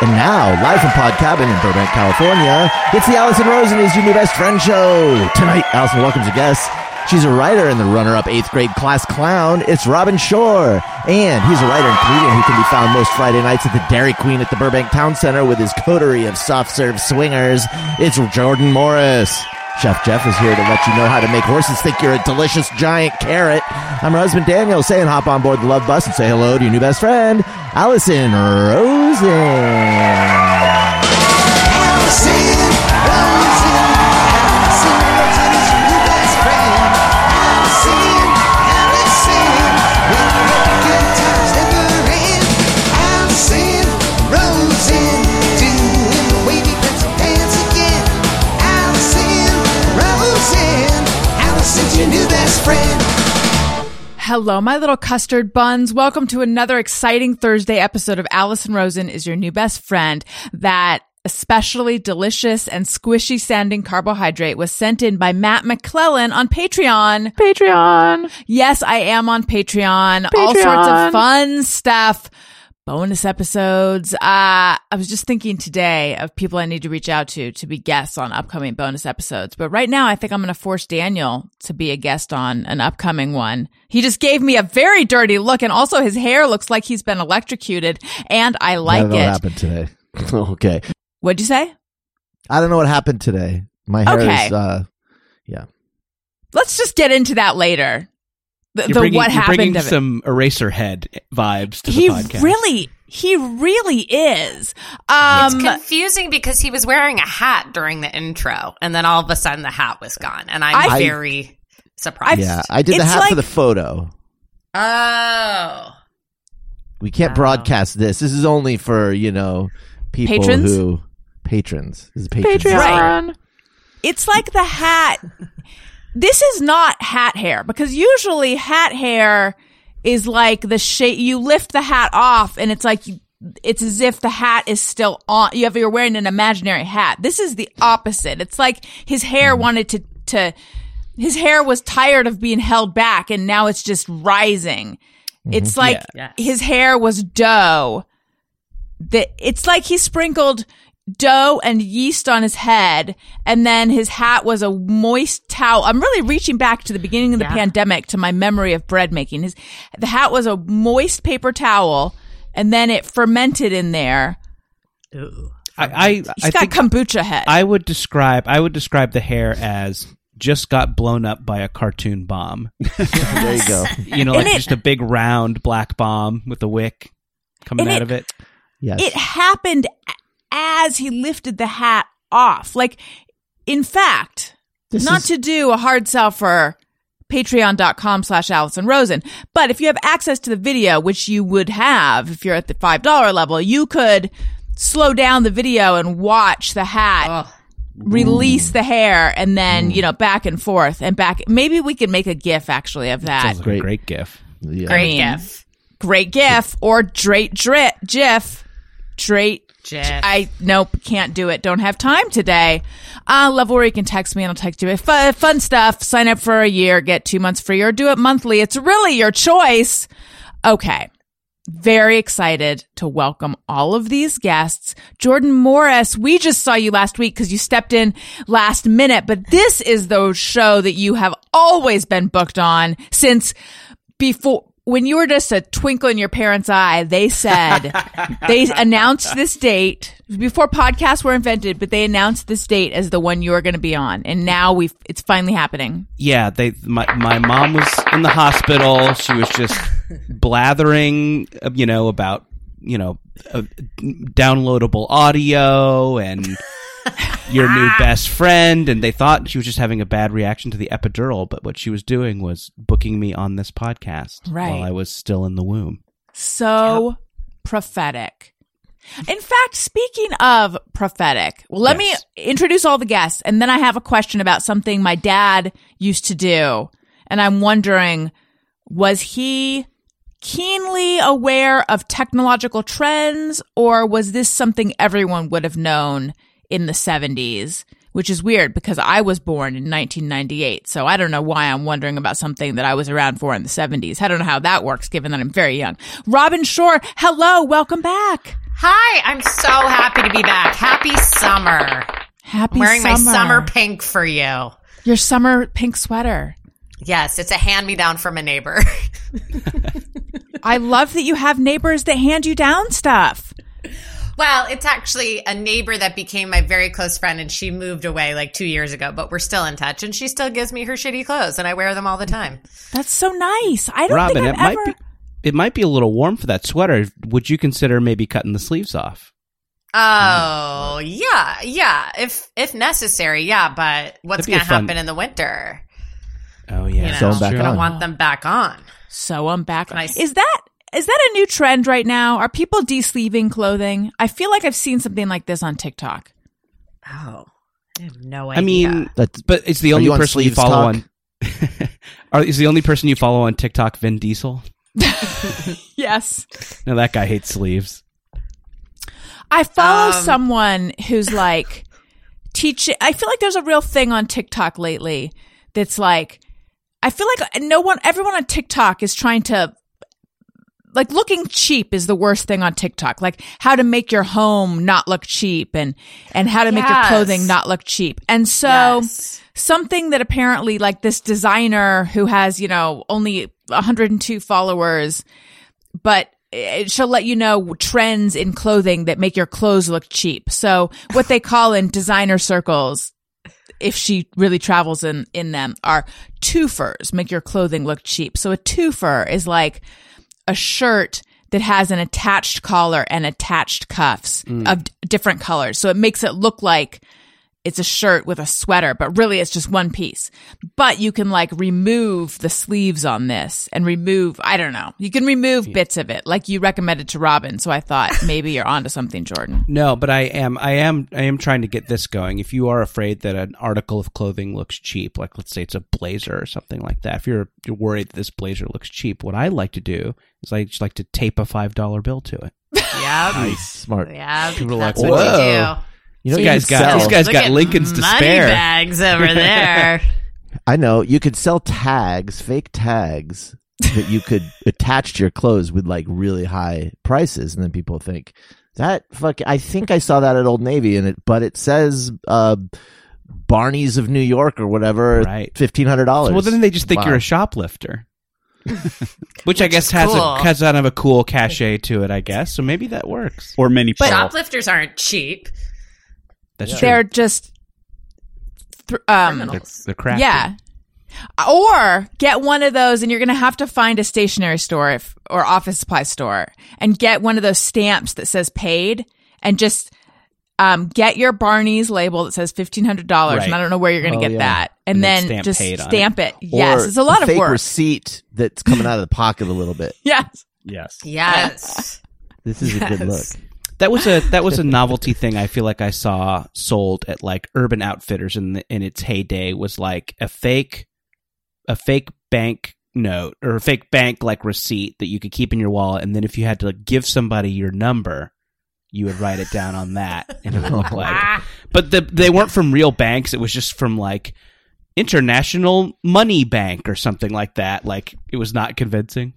And now, live from Pod Cabin in Burbank, California, it's the Allison Rosen is your new best friend show. Tonight, Allison welcomes a guest. She's a writer and the runner-up eighth grade class clown. It's Robin Shore. And he's a writer and comedian who can be found most Friday nights at the Dairy Queen at the Burbank Town Center with his coterie of soft serve swingers. It's Jordan Morris. Chef Jeff is here to let you know how to make horses think you're a delicious giant carrot. I'm her husband Daniel saying hop on board the love bus and say hello to your new best friend, Allison Rosen. Allison, Hello, my little custard buns. Welcome to another exciting Thursday episode of Allison Rosen is your new best friend. That especially delicious and squishy sounding carbohydrate was sent in by Matt McClellan on Patreon. Patreon. Yes, I am on Patreon. All sorts of fun stuff. Bonus episodes. Uh, I was just thinking today of people I need to reach out to to be guests on upcoming bonus episodes. But right now, I think I'm going to force Daniel to be a guest on an upcoming one. He just gave me a very dirty look, and also his hair looks like he's been electrocuted, and I like it. what happened today. okay. What'd you say? I don't know what happened today. My hair Okay. is, uh, yeah. Let's just get into that later. The, You're the bringing, what you're happened bringing of it. some Eraserhead vibes to the he podcast. really, he really is. Um, It's confusing because he was wearing a hat during the intro, and then all of a sudden the hat was gone, and I'm I- very surprised. yeah. I did the hat like- for the photo. oh, We can't Wow. broadcast this. This is only for, you know, people Patrons? who, patrons. This is patrons. Patreon. it's like the hat. This is not hat hair because usually hat hair is like the shape you lift the hat off and it's like it's as if the hat is still on. You have you're wearing an imaginary hat. This is the opposite. It's like his hair hmm. wanted to to his hair was tired of being held back and now it's just rising. Mm-hmm. It's like Yeah. his hair was dough. That it's like he sprinkled dough and yeast on his head and then his hat was a moist towel. I'm really reaching back to the beginning of the Yeah. pandemic to my memory of bread making. His the hat was a moist paper towel and then it fermented in there. Ooh. I, I, He's I got kombucha head. I would describe I would describe the hair as just got blown up by a cartoon bomb. there you go. You know, like it- just a big round black bomb with a wick coming out it- of it. Yes. it happened a- as he lifted the hat off. Like, in fact, This not is- to do a hard sell for patreon.com slash Allison Rosen, but if you have access to the video, which you would have if you're at the $5 level, you could slow down the video and watch the hat Oh, release the hair and then, mm. you know, back and forth and back. Maybe we could make a gif actually of that. Sounds like Great. a great gif. yeah. great mean, gif. Great gif or drate drit gif. Drate Gif. I nope, can't do it. Don't have time today. Uh, level where you can text me and I'll text you. Fun, fun stuff. Sign up for a year, get two months free, or do it monthly. It's really your choice. Okay. Very excited to welcome all of these guests. Jordan Morris, we just saw you last week because you stepped in last minute, but this is the show that you have always been booked on since before when you were just a twinkle in your parents' eye, they said they announced this date before podcasts were invented, but they announced this date as the one you are going to be on, and now we it's finally happening. Yeah, they my my mom was in the hospital. She was just blathering, uh, you know, about you know uh, downloadable audio and your new ah. best friend, and they thought she was just having a bad reaction to the epidural, but what she was doing was booking me on this podcast Right. while I was still in the womb. So prophetic. In fact, speaking of prophetic, well, let Yes. me introduce all the guests, and then I have a question about something my dad used to do, and I'm wondering, was he keenly aware of technological trends, or was this something everyone would have known in the 70s? Which is weird because I was born in 1998. So I don't know why I'm wondering about something that I was around for in the 70s. I don't know how that works given that I'm very young. Robin Shore, hello, welcome back. Hi, I'm so happy to be back. Happy summer. Happy I'm wearing my summer. summer pink for you. Your summer pink sweater. Yes, it's a hand me down from a neighbor. I love that you have neighbors that hand you down stuff. Well, it's actually a neighbor that became my very close friend, and she moved away like two years ago, but we're still in touch, and she still gives me her shitty clothes, and I wear them all the time. That's so nice. I don't Robin, think it I've might ever. be it might be a little warm for that sweater. Would you consider maybe cutting the sleeves off? Oh, yeah, yeah. If if necessary, yeah. But what's going a to fun- happen in the winter? Oh You yeah, know, Sew 'em back I don't on. want them back on. So I'm back. Nice. Is that is that a new trend right now? Are people de-sleeving clothing? I feel like I've seen something like this on TikTok. Oh, I have no idea. I mean, That's but it's the Are only you on person you follow talk? on. Are, is the only person you follow on TikTok Vin Diesel? Yes. No, that guy hates sleeves. I follow Um, someone who's like teaching. I feel like there's a real thing on TikTok lately that's like, I feel like no one, everyone on TikTok is trying to, like, looking cheap is the worst thing on TikTok. Like, how to make your home not look cheap and, and how to make your clothing not look cheap. And so, Yes. something that apparently like this designer who has, you know, only 102 followers, but it, she'll let you know trends in clothing that make your clothes look cheap. So what they call in designer circles, if she really travels in, in them are twofers, make your clothing look cheap. So a twofer is like a shirt that has an attached collar and attached cuffs of d- different colors. So it makes it look like it's a shirt with a sweater, but really it's just one piece. But you can like remove the sleeves on this and remove, I don't know, you can remove bits of it like you recommended to Robin. So I thought maybe you're onto something, Jordan. No, but I am, I am, I am trying to get this going. If you are afraid that an article of clothing looks cheap, like let's say it's a blazer or something like that, if you're, you're worried that this blazer looks cheap, what I like to do is I just like to tape a five dollar bill to it. yeah, smart. yeah. People are that's like, what "Whoa." You know, This you guy's got sell- this guy's Look got Lincolns to money spare. bags over there. I know you could sell tags, fake tags that you could attach to your clothes with like really high prices, and then people think that fuck. I think I saw that at Old Navy, and it, but it says uh, Barney's of New York or whatever, Right. fifteen hundred dollars. Well, then they just think Wow. you're a shoplifter. Which, I guess has cool. a has kind of a cool cachet to it, I guess. So maybe that works. or many, But- Shoplifters aren't cheap. That's true. They're just, th- um, they're, Criminals. they're crafty. Yeah. Or get one of those, and you're going to have to find a stationery store if, or office supply store and get one of those stamps that says paid and just um, get your Barney's label that says $1,500. Right. And I don't know where you're going to Oh, get yeah. that. And, And then then, stamp just stamp it. Or Yes. It's a lot of fake work. receipt that's coming out of the pocket a little bit. yes. yes. Yes. This is a good look. That was a that was a novelty thing. I feel like I saw sold at like Urban Outfitters in the, in its heyday was like a fake a fake bank note or a fake bank like receipt that you could keep in your wallet, and then if you had to like, give somebody your number, you would write it down on that, and it would look like. But the, they weren't from real banks. It was just from like International Money Bank or something like that. Like it was not convincing.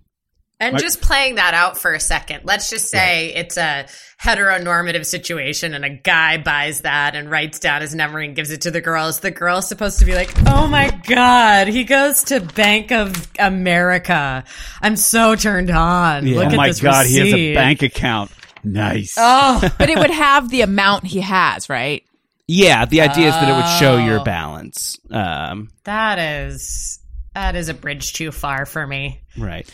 And Like- just playing that out for a second. Let's just say it's a heteronormative situation and a guy buys that and writes down his number and gives it to the girl. Is the girl supposed to be like, oh my God, he goes to Bank of America. I'm so turned on. Yeah. Look Oh at my this god, he has a bank account. Nice. Oh, But it would have the amount he has, right? Yeah, the idea is that it would show your Oh. balance. Um, that is, that is a bridge too far for me. right.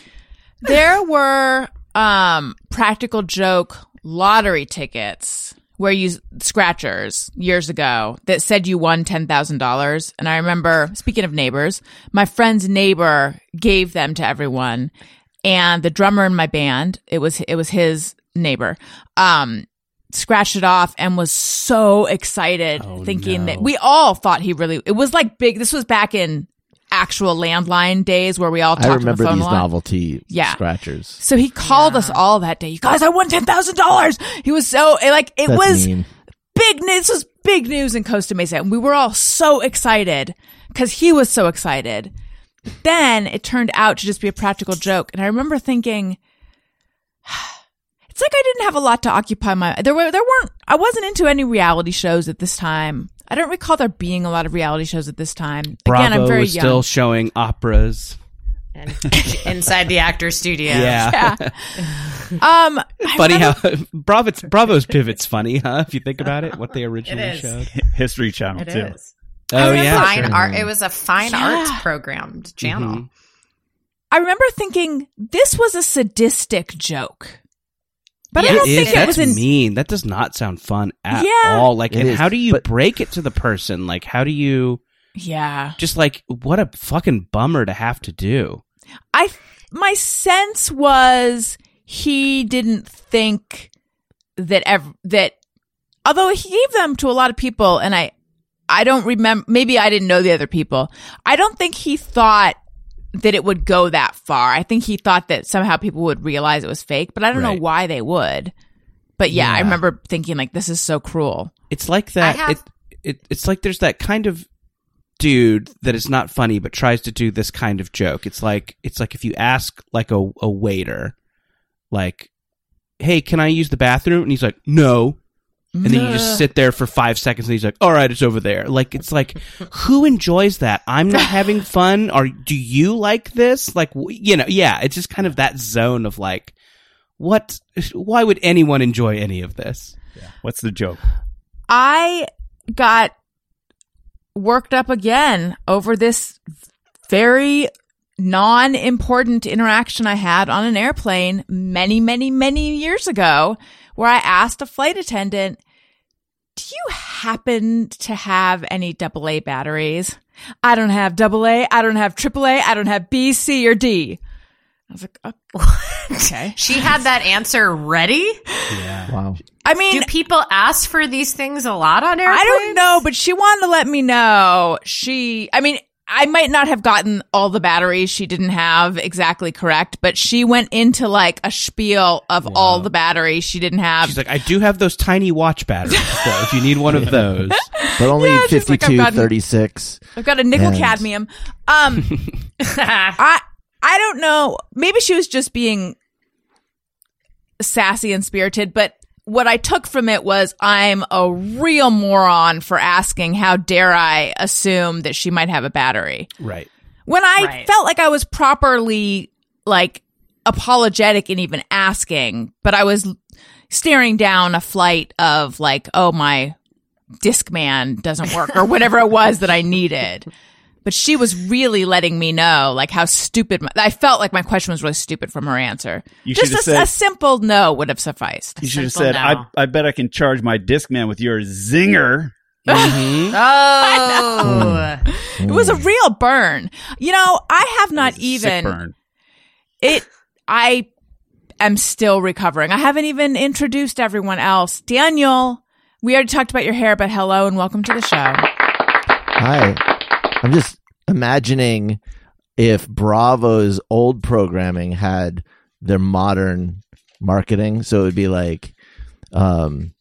There were um practical joke lottery tickets where you scratchers years ago that said you won $10,000 and I remember speaking of neighbors my friend's neighbor gave them to everyone and the drummer in my band it was it was his neighbor um scratched it off and was so excited Oh, thinking no. that we all thought he really it was like big this was back in actual landline days where we all talked I on the remember phone these a lot. novelty Yeah. scratchers. So he called us all that day. You guys, I won ten thousand dollars. He was so like it That's was mean. big news. This was big news in Costa Mesa, and we were all so excited because he was so excited. Then it turned out to just be a practical joke, and I remember thinking, it's like I didn't have a lot to occupy my. There were there weren't. I wasn't into any reality shows at this time. I don't recall there being a lot of reality shows at this time. Bravo Again, I'm very was young. still showing operas. And inside the actor studio. Yeah. um, funny remember- how Bravo's, Bravo's pivot's funny, huh? If you think about it, what they originally is. showed. History Channel It too. is. Oh yeah, Fine sure. art. It was a fine Yeah. arts programmed channel. Mhm. I remember thinking this was a sadistic joke, but I don't It think is. it That's was in. mean. That does not sound fun at Yeah. all. Like, It and is, how do you but- break it to the person? Like, how do you Yeah, just like what a fucking bummer to have to do? I my sense was he didn't think that ev- that although he gave them to a lot of people and I I don't remember maybe I didn't know the other people. I don't think he thought that it would go that far. I think he thought that somehow people would realize it was fake, but I don't Right. know why they would. But yeah, I remember thinking like this is so cruel. It's like that. Have- it, it it's like there's that kind of dude that is not funny but tries to do this kind of joke. It's like it's like if you ask like a, a waiter, like, "Hey, can I use the bathroom?" and he's like, "No." And then you just sit there for five seconds, and he's like, "All right, it's over there." Like it's like, who enjoys that? I'm not having fun. Or do you like this? Like, you know, yeah. It's just kind of that zone of like, what? Why would anyone enjoy any of this? yeah. What's the joke? I got worked up again over this very non important interaction I had on an airplane many, many, many years ago where I asked a flight attendant, Do you happen to have any AA batteries? I don't have AA. I don't have AAA. I don't have B, C, or D. I was like, "Oh, okay. She had that answer ready. Yeah. Wow. I mean, Do people ask for these things a lot on airplanes? I don't know, but she wanted to let me know. She, I mean, I might not have gotten all the batteries she didn't have exactly correct, but she went into like a spiel of all the batteries she didn't have. She's like, I do have those tiny watch batteries, though, if you need one of those. But only Yeah, she's like, I've 52, gotten- 36. I've got a nickel And- cadmium. Um, I I don't know. Maybe she was just being sassy and spirited, but what I took from it was I'm a real moron for asking how dare I assume that she might have a battery. Right. When I Right. felt like I was properly like apologetic in even asking, but I was staring down a flight of like, oh my Discman doesn't work or whatever it was that I needed. But she was really letting me know like how stupid my, I felt like my question was really stupid from her answer. You Just a, said- a simple no would have sufficed. You should have said, I, no. I bet I can charge my Discman with your zinger. Mhm. Oh, It was a real burn. You know, I have not Sick even it I am still recovering. I haven't even introduced everyone else. Daniel, we already talked about your hair, but hello and welcome to the show. Hi. I'm just imagining if Bravo's old programming had their modern marketing. So it would be like, um,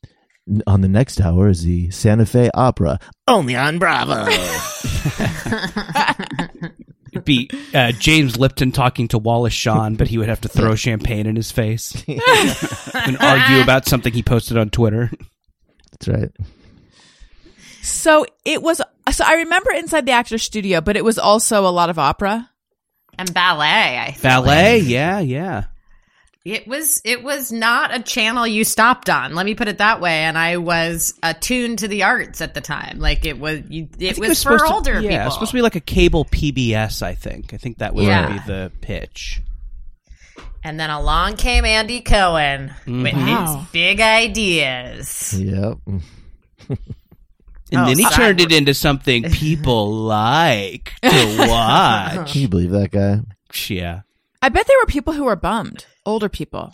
on the next hour is the Santa Fe Opera, only on Bravo. It'd be uh, James Lipton talking to Wallace Shawn, but he would have to throw champagne in his face and argue about something he posted on Twitter. That's right. So it was so I remember inside the actor studio, but it was also a lot of opera. and ballet. I feel Ballet, yeah, yeah. It was it was not a channel you stopped on. Let me put it that way. And I was attuned to the arts at the time. Like it was you, I it was, for supposed to- older yeah, people. it was supposed to be like a cable PBS. I think. I think that would Yeah. be the pitch. and then along came Andy Cohen with mm-hmm. Wow. his big ideas. Yep. And Oh, then he sorry. turned it into something people like to uh-huh. watch. Can you believe that guy? yeah. I bet there were people who were bummed, older people.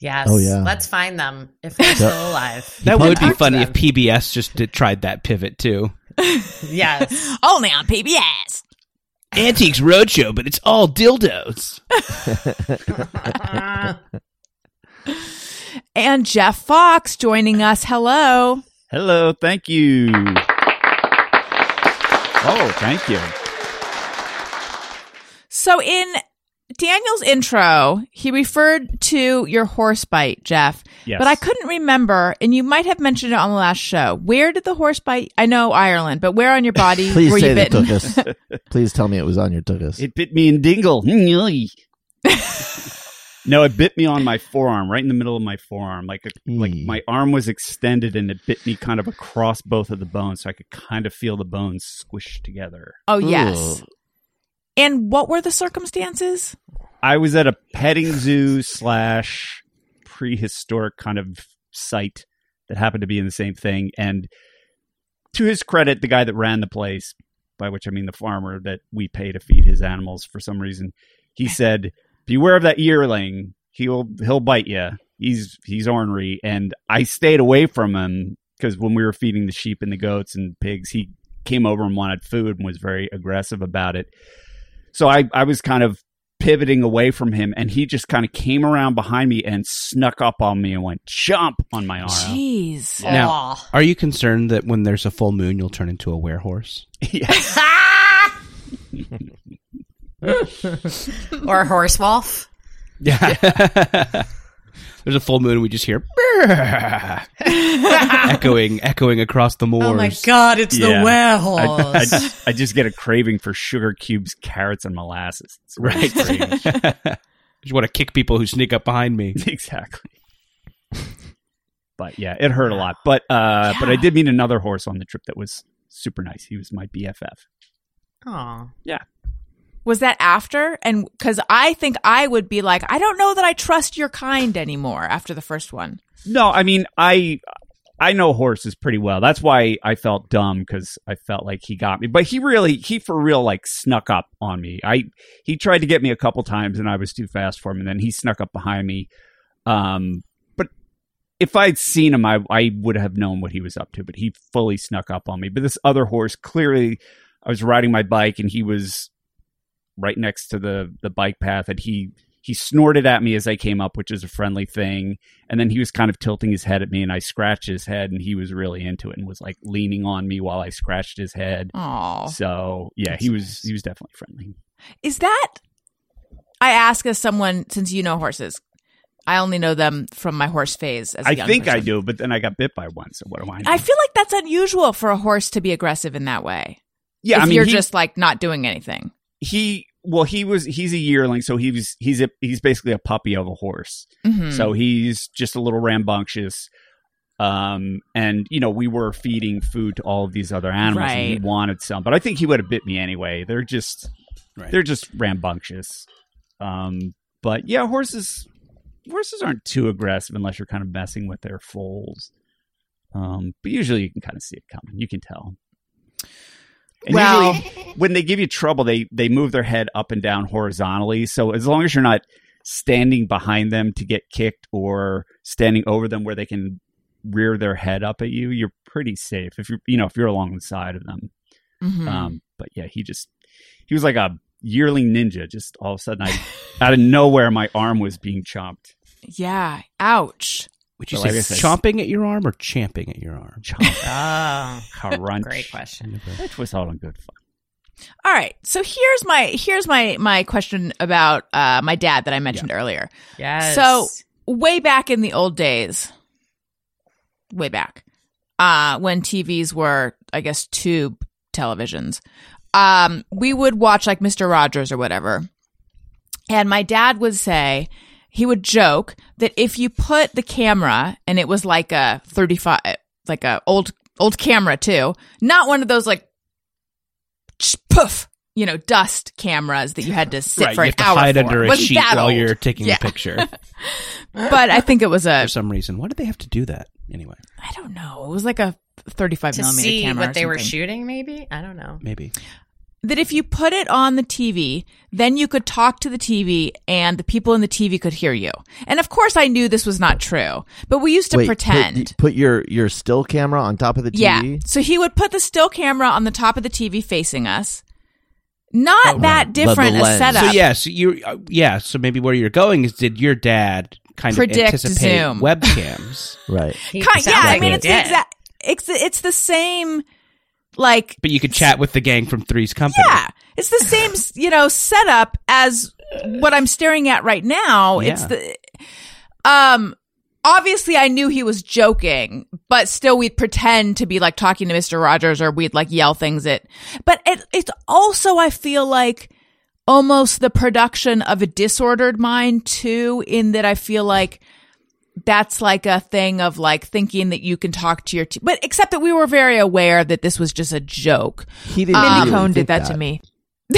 Yes. Oh, yeah. Let's find them if they're still alive. That would be funny if PBS just did, tried that pivot too. Yes. Only on PBS. Antiques Roadshow, but it's all dildos. And Jeff Fox joining us. Hello. Hello, thank you. Oh, thank you. So in Daniel's intro, he referred to your horse bite, Jeff. Yes. But I couldn't remember, and you might have mentioned it on the last show. Where did the horse bite? I know Ireland, but where on your body Please were say you the bitten? tuchus. Please tell me it was on your tuchus. It bit me in dingle. no, it bit me on my forearm, right in the middle of my forearm. Like a, like hmm. my arm was extended and it bit me kind of across both of the bones, so I could kind of feel the bones squish together. Oh, yes. Ugh. And what were the circumstances? I was at a petting zoo slash prehistoric kind of site that happened to be in the same thing. And to his credit, the guy that ran the place, by which I mean the farmer that we pay to feed his animals for some reason, he said, "Beware of that yearling. He'll he'll bite you. He's he's ornery." And I stayed away from him because when we were feeding the sheep and the goats and pigs, he came over and wanted food and was very aggressive about it. So I, I was kind of pivoting away from him, and he just kind of came around behind me and snuck up on me and went jump on my arm. Jeez. Now, Aw. are you concerned that when there's a full moon, you'll turn into a werehorse? yes. or a horse wolf. Yeah. there's a full moon, and we just hear echoing, echoing across the moors. Oh my god, it's Yeah. the I, werehorse. I, just, I just get a craving for sugar cubes, carrots, and molasses. It's Right. strange. just want to kick people who sneak up behind me. exactly. But yeah, it hurt a lot. But uh, but I did meet another horse on the trip that was super nice. He was my BFF. Aw. Was that after? And because I think I would be like, I don't know that I trust your kind anymore after the first one. No, I mean I I know horses pretty well. That's why I felt dumb because I felt like he got me. But he really he for real like snuck up on me. I he tried to get me a couple times and I was too fast for him, and then he snuck up behind me. Um, but if I'd seen him, I I would have known what he was up to. But he fully snuck up on me. But this other horse clearly, I was riding my bike and he was right next to the the bike path, and he he snorted at me as I came up, which is a friendly thing. And then he was kind of tilting his head at me, and I scratched his head, and he was really into it and was like leaning on me while I scratched his head. Oh, So yeah, he was he was definitely friendly. is that? I ask as someone since you know horses. I only know them from my horse phase. As a I think I do, but then I got bit by one. So what do I know? I feel like that's unusual for a horse to be aggressive in that way. yeah, if I mean, you're he, just like not doing anything. he well, he was he's a yearling, so he was he's a he's basically a puppy of a horse. Mhm. So he's just a little rambunctious. Um, and you know, we were feeding food to all of these other animals, and he wanted some, but I think he would have bit me anyway. They're just, Right. they're just rambunctious. Um, but yeah, horses, horses aren't too aggressive unless you're kind of messing with their foals. Um, but usually you can kind of see it coming. You can tell. And Well- usually when they give you trouble, they they move their head up and down horizontally. So as long as you're not standing behind them to get kicked or standing over them where they can rear their head up at you, you're pretty safe. If you're you know if you're along the side of them. Mhm. Um, but yeah, he just he was like a yearling ninja. Just all of a sudden, I out of nowhere, my arm was being chopped. yeah. Ouch. Would you But like say I chomping at your arm or champing at your arm? Chomp, Oh, crunch. great question. Which was all in good fun. All right. So here's my here's my my question about uh my dad that I mentioned earlier. Yes. So way back in the old days, way back, uh, when TVs were, I guess, tube televisions, um, we would watch like Mister Rogers or whatever, and my dad would say he would joke that if you put the camera and it was like a thirty five, like a old old camera too, not one of those like poof. You know, dust cameras that you had to sit right, for you an have to hour hide for. under a sheet while old. you're taking Yeah. a picture but I think it was a for some reason. Why did they have to do that anyway? I don't know. It was like a 35 to millimeter see camera. what or they were shooting, maybe I don't know. Maybe. That if you put it on the TV, then you could talk to the TV and the people in the TV could hear you. And of course, I knew this was not true, but we used to Wait, pretend. Put, put your your still camera on top of the TV. yeah. So he would put the still camera on the top of the TV facing us. Not that different a setup. So yeah, so you uh, yeah, so maybe where you're going is did your dad kind Predict of anticipate Zoom. webcams? Right. Kind- sounds yeah, I mean, it's the exact. It's it's the same, like but you could chat with the gang from Three's Company. Yeah, it's the same, you know, setup as what I'm staring at right now. It's the um obviously I knew he was joking, but still we'd pretend to be like talking to Mr. Rogers or we'd like yell things at but it it's also I feel like almost the production of a disordered mind too, in that I feel like that's like a thing of like thinking that you can talk to your, t- but except that we were very aware that this was just a joke. He didn't. Mindy really Cohn think did that, to me.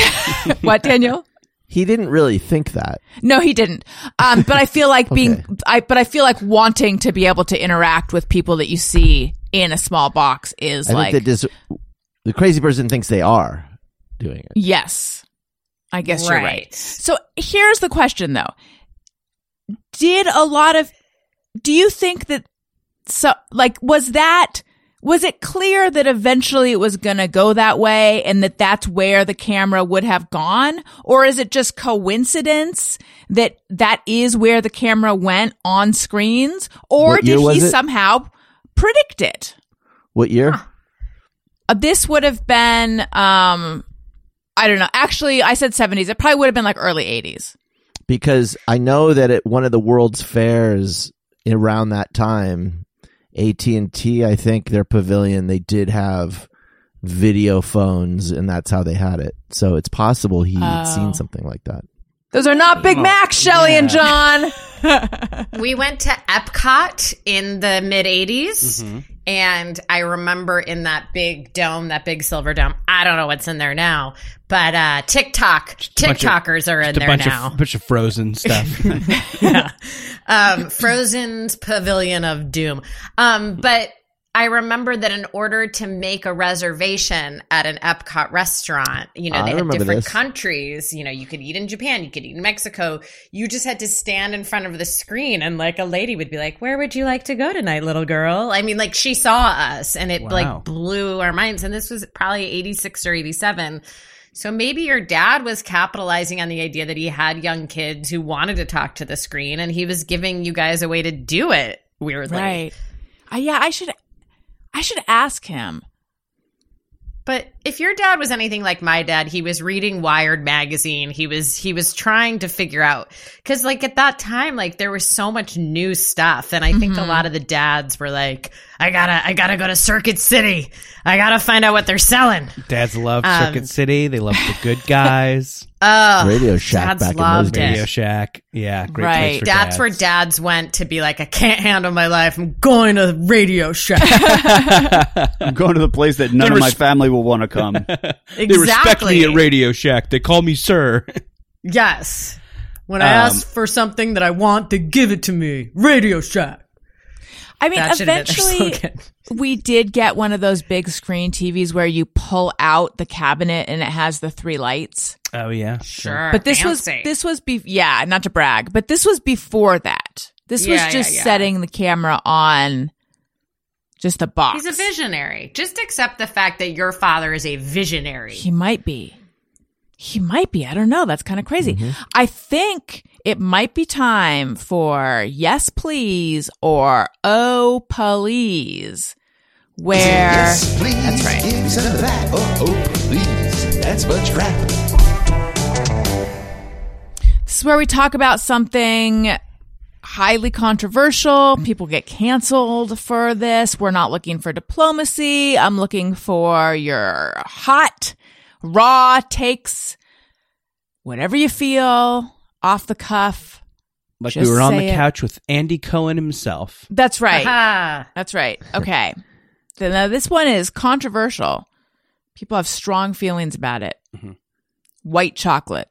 what, Daniel? He didn't really think that. No, he didn't. Um, but I feel like being, Okay. I, but I feel like wanting to be able to interact with people that you see in a small box is I like, think that dis- the crazy person thinks they are doing it. yes, I guess you're right. Right. So here's the question though. Did a lot of, do you think that, so, like, was that, was it clear that eventually it was going to go that way and that that's where the camera would have gone? Or is it just coincidence that that is where the camera went on screens? Or did he somehow predict it? What year? Uh, this would have been, um, I don't know. Actually, I said 70s. It probably would have been like early 80s. Because I know that at one of the World's Fairs around that time, AT and T, I think their pavilion, they did have video phones, and that's how they had it. So it's possible he'd Oh. seen something like that. Those are not Big Macs, Shelly and John. We went to Epcot in the mid 80s. Mm-hmm. And I remember in that big dome, that big silver dome. I don't know what's in there now, but uh, TikTok, bunch of- TikTokers are in Just a there bunch now. of bunch of frozen stuff. yeah. Um, Frozen's Pavilion of Doom. Um, but I remember that in order to make a reservation at an Epcot restaurant, you know, I they had different this. countries. You know, you could eat in Japan, you could eat in Mexico. You just had to stand in front of the screen and like a lady would be like, Where would you like to go tonight, little girl? I mean, like she saw us and it Wow. like blew our minds. And this was probably 86 or 87. So maybe your dad was capitalizing on the idea that he had young kids who wanted to talk to the screen and he was giving you guys a way to do it weirdly. Right. Uh, yeah, I should I should ask him. But if your dad was anything like my dad, he was reading Wired magazine. He was he was trying to figure out cuz like at that time like there was so much new stuff and I think a mm-hmm. lot of the dads were like I got to I got to go to Circuit City. I got to find out what they're selling. Dads love Um, Circuit City. They love the good guys. Oh, Radio Shack dads back in those loved days. Radio Shack. Yeah, great Right. place for That's dads. where dads went to be like, I can't handle my life. I'm going to Radio Shack. I'm going to the place that none They of my res- family will want to come. exactly. They respect me at Radio Shack. They call me sir. Yes. When I Um, ask for something that I want, they give it to me. Radio Shack. I mean, That should have been their eventually we did get one of those big screen TVs where you pull out the cabinet and it has the three lights. Oh yeah, Sure. But this was this was be yeah, not to brag, but this was before that. This Yeah, was just yeah. setting the camera on just the box. He's a visionary. Just accept the fact that your father is a visionary. He might be. He might be. I don't know. That's kind of crazy. Mm-hmm. I think it might be time for yes, please or oh, please. Where Yes, please. That's right. Give me some of that. Oh, oh, please. That's much crap. this is where we talk about something highly controversial. People get canceled for this. We're not looking for diplomacy. I'm looking for your hot, raw takes, whatever you feel, off the cuff. like Just we were on the say it. couch with Andy Cohen himself. That's right. Ah, That's right. Okay. So now this one is controversial. People have strong feelings about it. Mhm. White chocolate.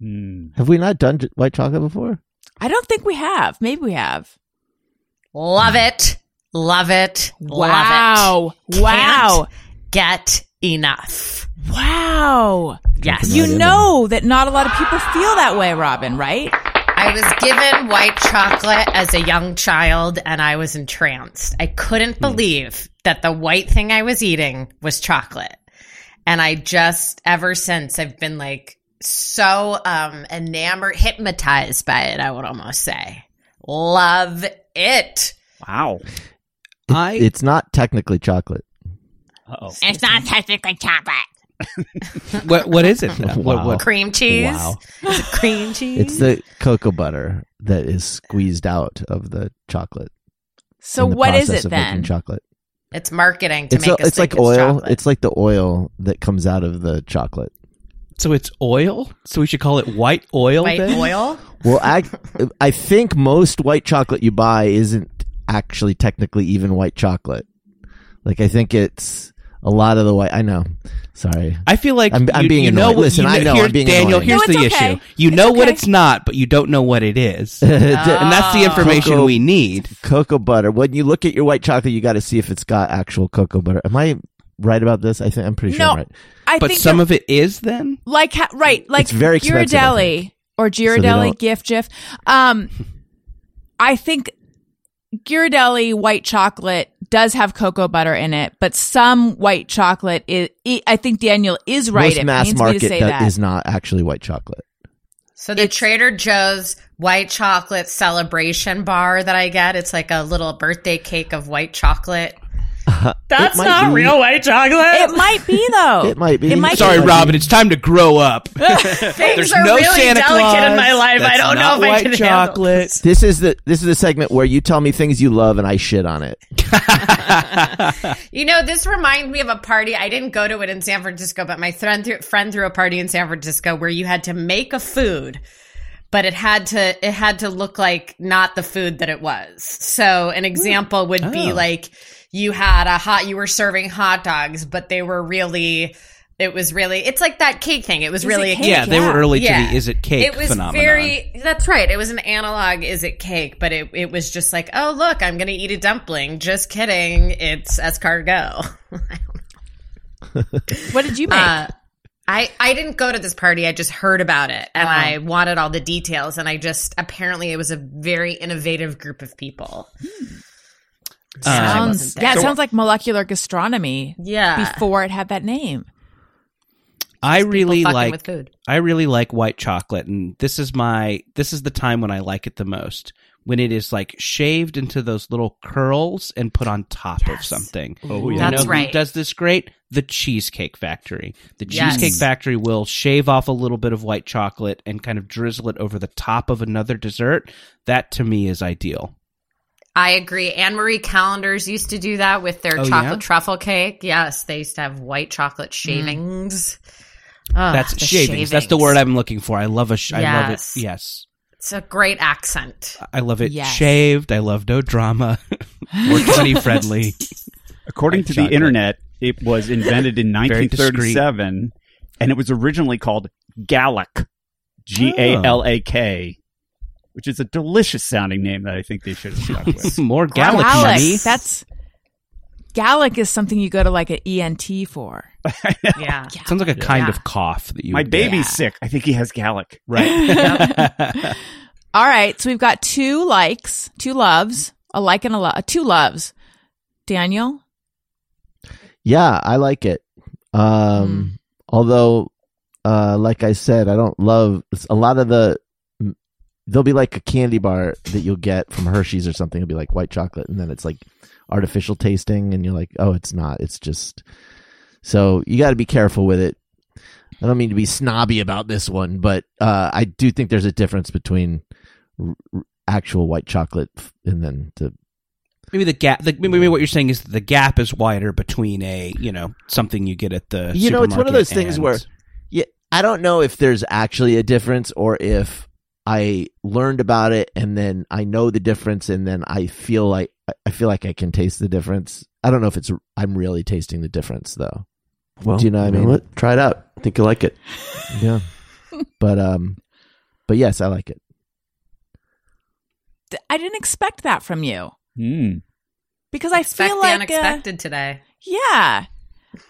Hmm. Have we not done j- white chocolate before? I don't think we have. Maybe we have. love it. Love it. Love Wow. it. Wow. Can't get enough. Wow. Yes. You know that not a lot of people feel that way, Robin, right? I was given white chocolate as a young child and I was entranced. I couldn't Hmm. believe that the white thing I was eating was chocolate. And I just, ever since, I've been like so um enamored, hypnotized by it, I would almost say. Love it. Wow. I It's not technically chocolate. Uh-oh. It's not technically chocolate. what what is it? What, Wow. what, Cream cheese. Wow. Is it cream cheese? It's the cocoa butter that is squeezed out of the chocolate. So the what is it then? chocolate. It's marketing to It's make a- us it's like think oil. chocolate. It's like the oil that comes out of the chocolate. So it's oil. So we should call it white oil. white then? oil. Well, I I think most white chocolate you buy isn't actually technically even white chocolate. Like I think it's a lot of the white. I know. Sorry. I feel like I'm- I'm you, being you know annoying. Listen, you I know here- I'm being Daniel. annoying. Here's No, the okay. issue: you It's know what it's not, but you don't know what it is, and that's the Oh. information Cocoa- we need. cocoa butter. When you look at your white chocolate, you got to see if it's got actual cocoa butter. Am I right about this? I think I'm pretty sure No. I'm right. I But think some of it is then. like ha- right, like It's very expensive, I Ghirardelli or they Ghirardelli don't- gift gif. Um, I think Ghirardelli white chocolate does have cocoa butter in it, but some white chocolate is. I think Daniel is right. Most it mass pains me market to say that that. is not actually white chocolate. So the Trader Joe's white chocolate celebration bar that I get, it's like a little birthday cake of white chocolate. That's not be. real white chocolate. it might be though. It might be. It might Sorry, be. Robin. It's time to grow up. Things There's are no really Santa delicate Claus. in my life. I don't know not if I white can handle chocolate. This is the this is the segment where you tell me things you love and I shit on it. You know, this reminds me of a party. I didn't go to it in San Francisco, but my friend threw, friend threw a party in San Francisco where you had to make a food, but it had to it had to look like not the food that it was. So an hmm. example would be Oh. like you had a hot you were serving hot dogs, but they were really it was really it's like that cake thing. It was Is really it a cake? cake. yeah, they were early Yeah. to the "is it cake" It was phenomenon. very. That's right. It was an analog. Is it cake? But it it was just like, oh look, I'm gonna eat a dumpling. Just kidding. It's escargot. What did you make? Uh, I I didn't go to this party. I just heard about it, and Oh. I wanted all the details. And I just apparently it was a very innovative group of people. So I sounds wasn't yeah, it So- sounds like molecular gastronomy. Yeah. Before it had that name. I really like with food. I really like white chocolate, and this is my this is the time when I like it the most. When it is like shaved into those little curls and put on top of something. Oh, yeah. That's know who right. does this great? The Cheesecake Factory. The Yes. Cheesecake Factory will shave off a little bit of white chocolate and kind of drizzle it over the top of another dessert. That to me is ideal. I agree. Anne Marie Callender's used to do that with their Oh, chocolate yeah? truffle cake. Yes, they used to have white chocolate mm. shavings. Ugh, That's the shavings. That's the word I'm looking for. I love a. Sh- I love it. Yes. Yes. It's a great accent. I love it Yes. shaved. I love no drama. More funny friendly. According White to chocolate. the internet, it was invented in Very 1937, and it was originally called Galak, G A L A K, which is a delicious sounding name that I think they should have stuck with. More Galak Galak. money. That's Galak is something you go to like an ENT for. Yeah. Sounds like a kind Yeah. of cough that you. My would get. baby's sick. I think he has Galak. right. All right, so we've got two likes, two loves, a like and a love, two loves. Daniel, Yeah, I like it. Um, although, uh, like I said, I don't love a lot of the. There'll be like a candy bar that you'll get from Hershey's or something. It'll be like white chocolate, and then it's like artificial tasting, and you're like, oh, it's not. It's just. So you got to be careful with it. I don't mean to be snobby about this one, but uh, I do think there's a difference between r- r- actual white chocolate f- and then the maybe the gap. The, maybe what you're saying is the gap is wider between a you know something you get at the. You know, it's one of those things where Yeah, I don't know if there's actually a difference or if I learned about it and then I know the difference and then I feel like I feel like I can taste the difference. I don't know if it's I'm really tasting the difference though. Well, Do you know what I mean? what? Try it out. I think you'll like it. Yeah. but um but yes, I like it. I didn't expect that from you Hmm. because I Expect feel the like uh, unexpected today. yeah,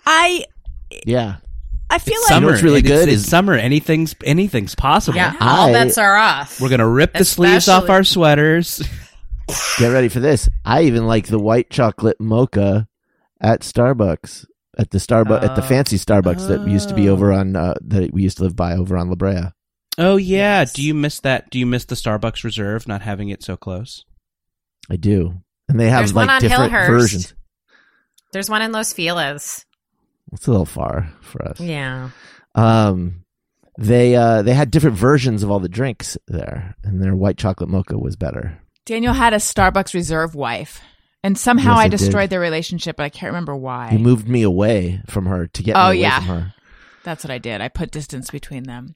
I Yeah. I feel It's like summer. what's really good it's is- summer. Anything's anything's possible. Yeah, all I- bets are off. We're gonna rip the sleeves off our sweaters. Get ready for this. I even like the white chocolate mocha at Starbucks. At the Starbucks at the Oh. fancy Starbucks that used to be Oh. over on uh, that we used to live by over on La Brea. Oh yeah. Yes. Do you miss that? Do you miss the Starbucks Reserve not having it so close? I do. And they have There's one like on different Hillhurst. versions. There's one in Los Feliz. It's a little far for us. Yeah. Um, they uh they had different versions of all the drinks there, and their white chocolate mocha was better. Daniel had a Starbucks reserve wife, and somehow Yes, I I did. destroyed their relationship, but I can't remember why. You moved me away from her to get me Oh, away yeah. from her. That's what I did. I put distance between them.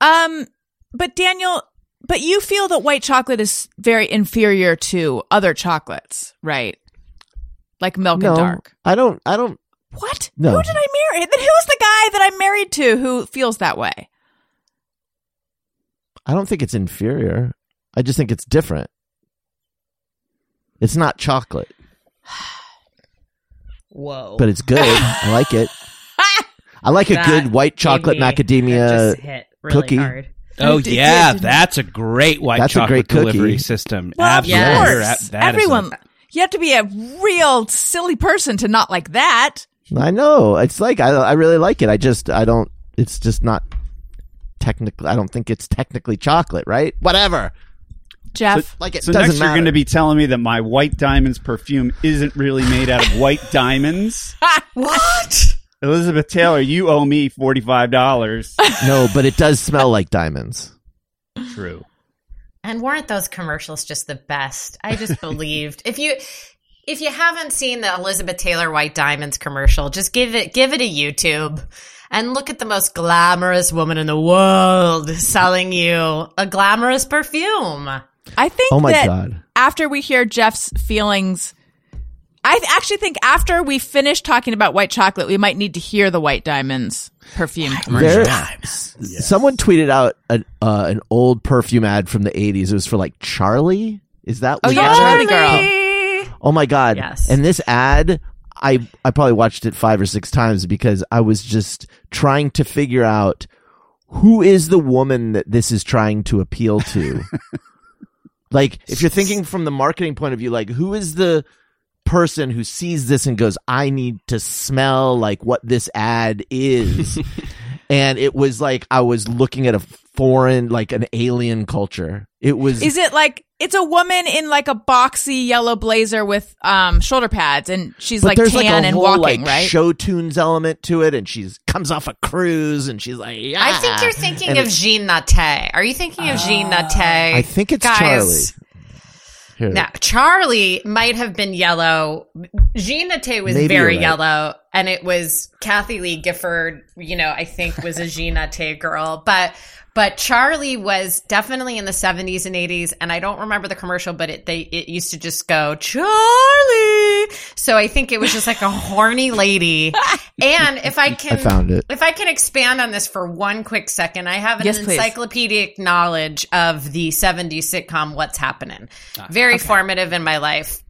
Um, but Daniel, but you feel that white chocolate is very inferior to other chocolates, right? Like milk no, and dark. I don't. I don't. What? No. Who did I marry? Then who's the guy that I'm married to who feels that way? I don't think it's inferior. I just think it's different. It's not chocolate, Whoa. but it's good. I like it. I like a good white chocolate me- macadamia. that just hit really cookie. hard. Oh It- it yeah, did. that's a great white That's a chocolate great cookie. delivery system. Well, Absolutely, of You're course. at- that is a- Everyone, you have to be a real silly person to not like that. I know. It's like I. I really like it. I just. I don't. It's just not technically. I don't think it's technically chocolate, right? Whatever. Jeff, Like it So doesn't next you're going to be telling me that my White Diamonds perfume isn't really made out of white diamonds. What? Elizabeth Taylor, you owe me forty five dollars. no, but it does smell like diamonds. True. And weren't those commercials just the best? I just believed. If you if you haven't seen the Elizabeth Taylor White Diamonds commercial, just give it give it a YouTube and look at the most glamorous woman in the world selling you a glamorous perfume. I think Oh my that god. after we hear Jeff's feelings, I th- actually think after we finish talking about white chocolate, we might need to hear the White Diamonds perfume commercial. There, Someone tweeted out an, uh, an old perfume ad from the 80s. It was for like Charlie. Is that Oh was yeah, that Charlie? Girl. Oh my god. Yes. And this ad I I probably watched it 5 or 6 times because I was just trying to figure out who is the woman that this is trying to appeal to. like if you're thinking from the marketing point of view like who is the person who sees this and goes I need to smell like what this ad is. and it was like I was looking at a foreign like an alien culture. It was Is it like it's a woman in like a boxy yellow blazer with um shoulder pads, and she's like tan like a and whole walking, like right? show tunes element to it, and she's comes off a cruise, and she's like, yeah. I think you're thinking And of Jean Nate. Are you thinking of Jean Nate? I think it's Guys, Charlie. Here. Now, Charlie might have been yellow. Jean Nate was Maybe very right. yellow, and it was Kathie Lee Gifford. You know, I think was a Jean Nate girl, but but Charlie was definitely in the seventies and eighties. And I don't remember the commercial, but it they it used to just go Charlie. So I think it was just like a horny lady. And if I can, I found it. if I can expand on this for one quick second, I have an Yes, please. encyclopedic knowledge of the 70s sitcom What's Happening. Ah, Very formative in my life.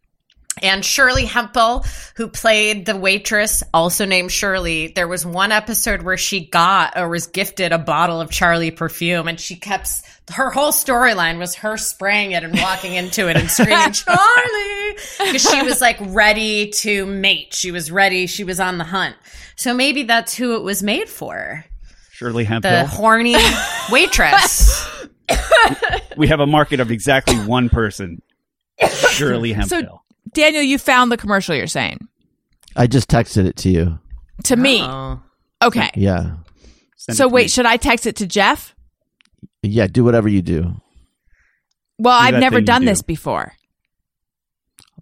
And Shirley Hemphill, who played the waitress, also named Shirley, there was one episode where she got or was gifted a bottle of Charlie perfume and she kept, her whole storyline was her spraying it and walking into it and screaming, Charlie! Because she was like ready to mate. She was ready. She was on the hunt. So maybe that's who it was made for. Shirley Hemphill. The horny waitress. we have a market of exactly one person. Shirley Hemphill. Daniel, you found the commercial. You're saying I just texted it to you. to me? Oh. Okay. Yeah, Send So wait, me. should I text it to Jeff? yeah. Do whatever you do. Well, Do I've never done do. this before.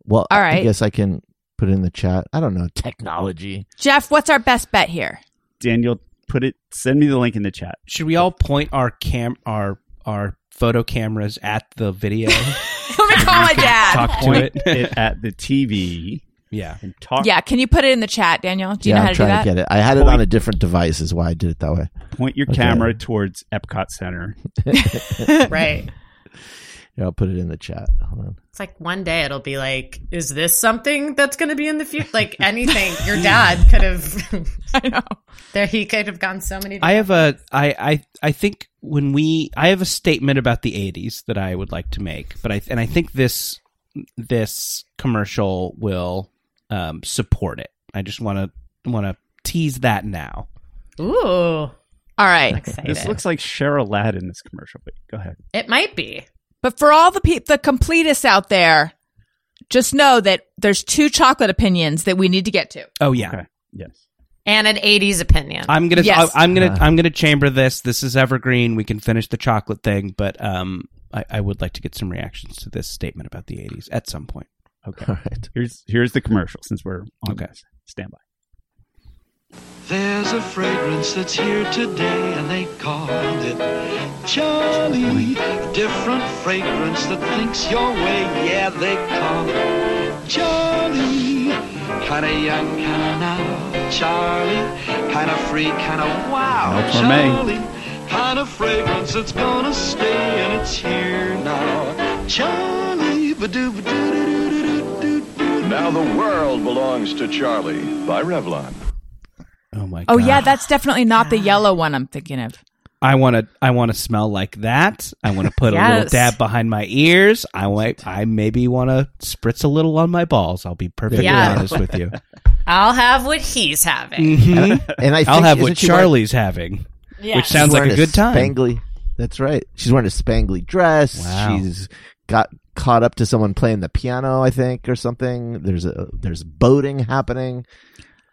Well, all right. I guess I can put it in the chat. I don't know technology. Jeff, what's our best bet here? Daniel, put it. Send me the link in the chat. Should we all point our cam our our photo cameras at the video? Let me call my dad. Talk to Point it. it at the TV yeah. and talk. Yeah, can you put it in the chat, Daniel? Do you yeah, know how I'm to do that? to get it. I had it on a different device, is why I did it that way. Point your Okay. camera towards Epcot Center. Right. Yeah, I'll put it in the chat. Hold on. It's like one day it'll be like, is this something that's going to be in the future? Like anything. Your dad could have, I know. there he could have gone so many. I have a I I I think when we I have a statement about the 80s that I would like to make, but I and I think this this commercial will um, support it. I just want to want to tease that now. Ooh, All right. This looks like Cheryl Ladd in this commercial, but go ahead. it might be. But for all the pe- the completists out there, just know that there's two chocolate opinions that we need to get to. Oh yeah. Okay. Yes. And an 80s opinion. I'm gonna Yes. I, am gonna Uh. I'm gonna chamber this. This is evergreen. We can finish the chocolate thing, but um, I, I would like to get some reactions to this statement about the 80s at some point. Okay. All right. Here's here's the commercial since we're on Okay. this. Stand by. There's a fragrance that's here today, and they call it Charlie. A different fragrance that thinks your way, yeah, they call it Charlie. Kinda young, kinda now, Charlie. Kinda free, kinda wow, No for me. Charlie. Kind of fragrance that's gonna stay, and it's here now, Charlie. Ba-doo. Now the world belongs to Charlie by Revlon. Oh my! Oh God. yeah, that's definitely not the yellow one I'm thinking of. I want to. I want to smell like that. I want to put a little dab behind my ears. I want. I maybe want to spritz a little on my balls. I'll be perfectly Yeah. honest with you. I'll have what he's having. Mhm. And I think, I'll have what she wearing- Charlie's having, Yes. which sounds like a wearing good time. Spangly. That's right. She's wearing a spangly dress. Wow. She's got caught up to someone playing the piano, I think, or something. There's a there's boating happening.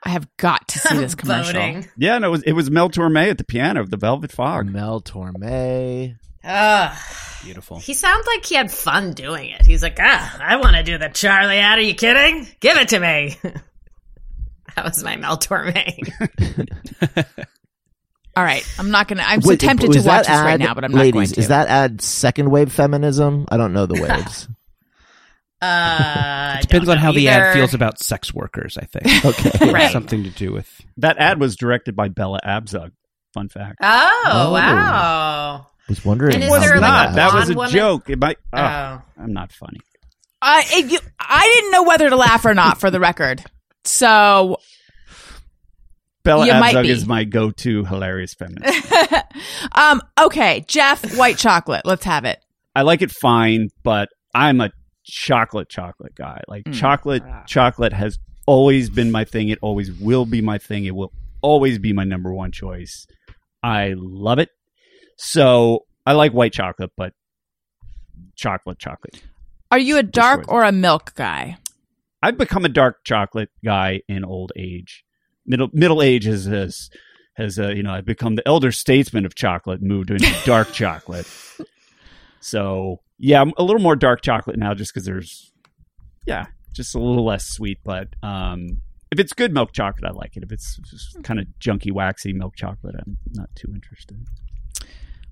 I have got to see this commercial. Voting. Yeah, no, it was it was Mel Torme at the piano of the Velvet Fog. Mel Torme. Ugh. Beautiful. He sounds like he had fun doing it. He's like, ah, I want to do the Charlie ad. Are you kidding? Give it to me. that was my Mel Torme. All right, I'm not gonna. I'm so tempted to watch that this right now, but I'm not ladies, going to. Is that ad second wave feminism? I don't know the waves. Uh, Depends on how know the ad feels about sex workers. I think okay. Right. something to do with. That ad was directed by Bella Abzug. Fun fact. Oh, Oh. wow. was wondering. And is how there, that like, a not. That was a woman? joke. It might. oh, Oh. I'm not funny. Uh, if you, I didn't know whether to laugh or not, for the record. So, Bella You Abzug is my go-to hilarious feminist. um, okay, Jeff, white chocolate. Let's have it. I like it fine, but I'm a chocolate chocolate guy. Like Mm. chocolate chocolate has always been my thing. It always will be my thing. It will always be my number one choice. I love it. So I like white chocolate, but chocolate chocolate. Are you a dark or a milk guy? I've become a dark chocolate guy in old age. Middle middle age has has has uh, you know I've become the elder statesman of chocolate, moved into dark chocolate. So yeah, a little more dark chocolate now, just because there's yeah, just a little less sweet. But um, if it's good milk chocolate, I like it. If it's kind of junky, waxy milk chocolate, I'm not too interested.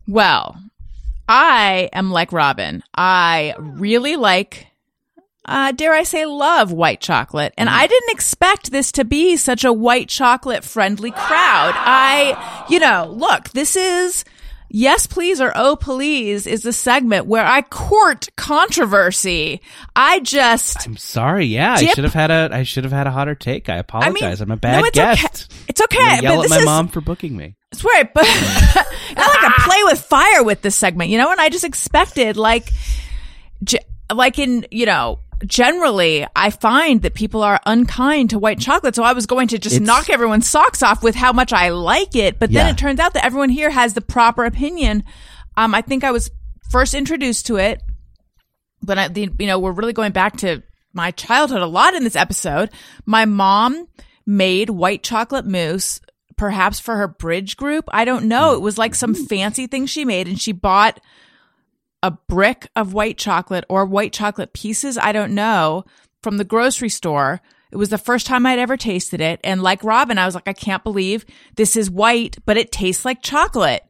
Well, I am like Robin. I really like, uh, dare I say, love white chocolate. And I didn't expect this to be such a white chocolate friendly crowd. I, you know, look, this is. Yes, please or oh, please is the segment where I court controversy. I just, I'm sorry. Yeah, I should have had a. I should have had a hotter take. I apologize. I'm a bad no, it's guest. okay. It's okay. gonna yell at my is, mom for booking me. It's right, but I like to play with fire with this segment, you know. And I just expected, like, like in you know, generally, I find that people are unkind to white chocolate. So I was going to just It's- knock everyone's socks off with how much I like it, but then it turns out that everyone here has the proper opinion. Um, I think I was first introduced to it, but I, the, you know, we're really going back to my childhood a lot in this episode. My mom made white chocolate mousse, perhaps for her bridge group. I don't know. It was like some fancy thing she made, and she bought a brick of white chocolate or white chocolate pieces. I don't know from the grocery store. It was the first time I'd ever tasted it. And like Robin, I was like, I can't believe this is white, but it tastes like chocolate.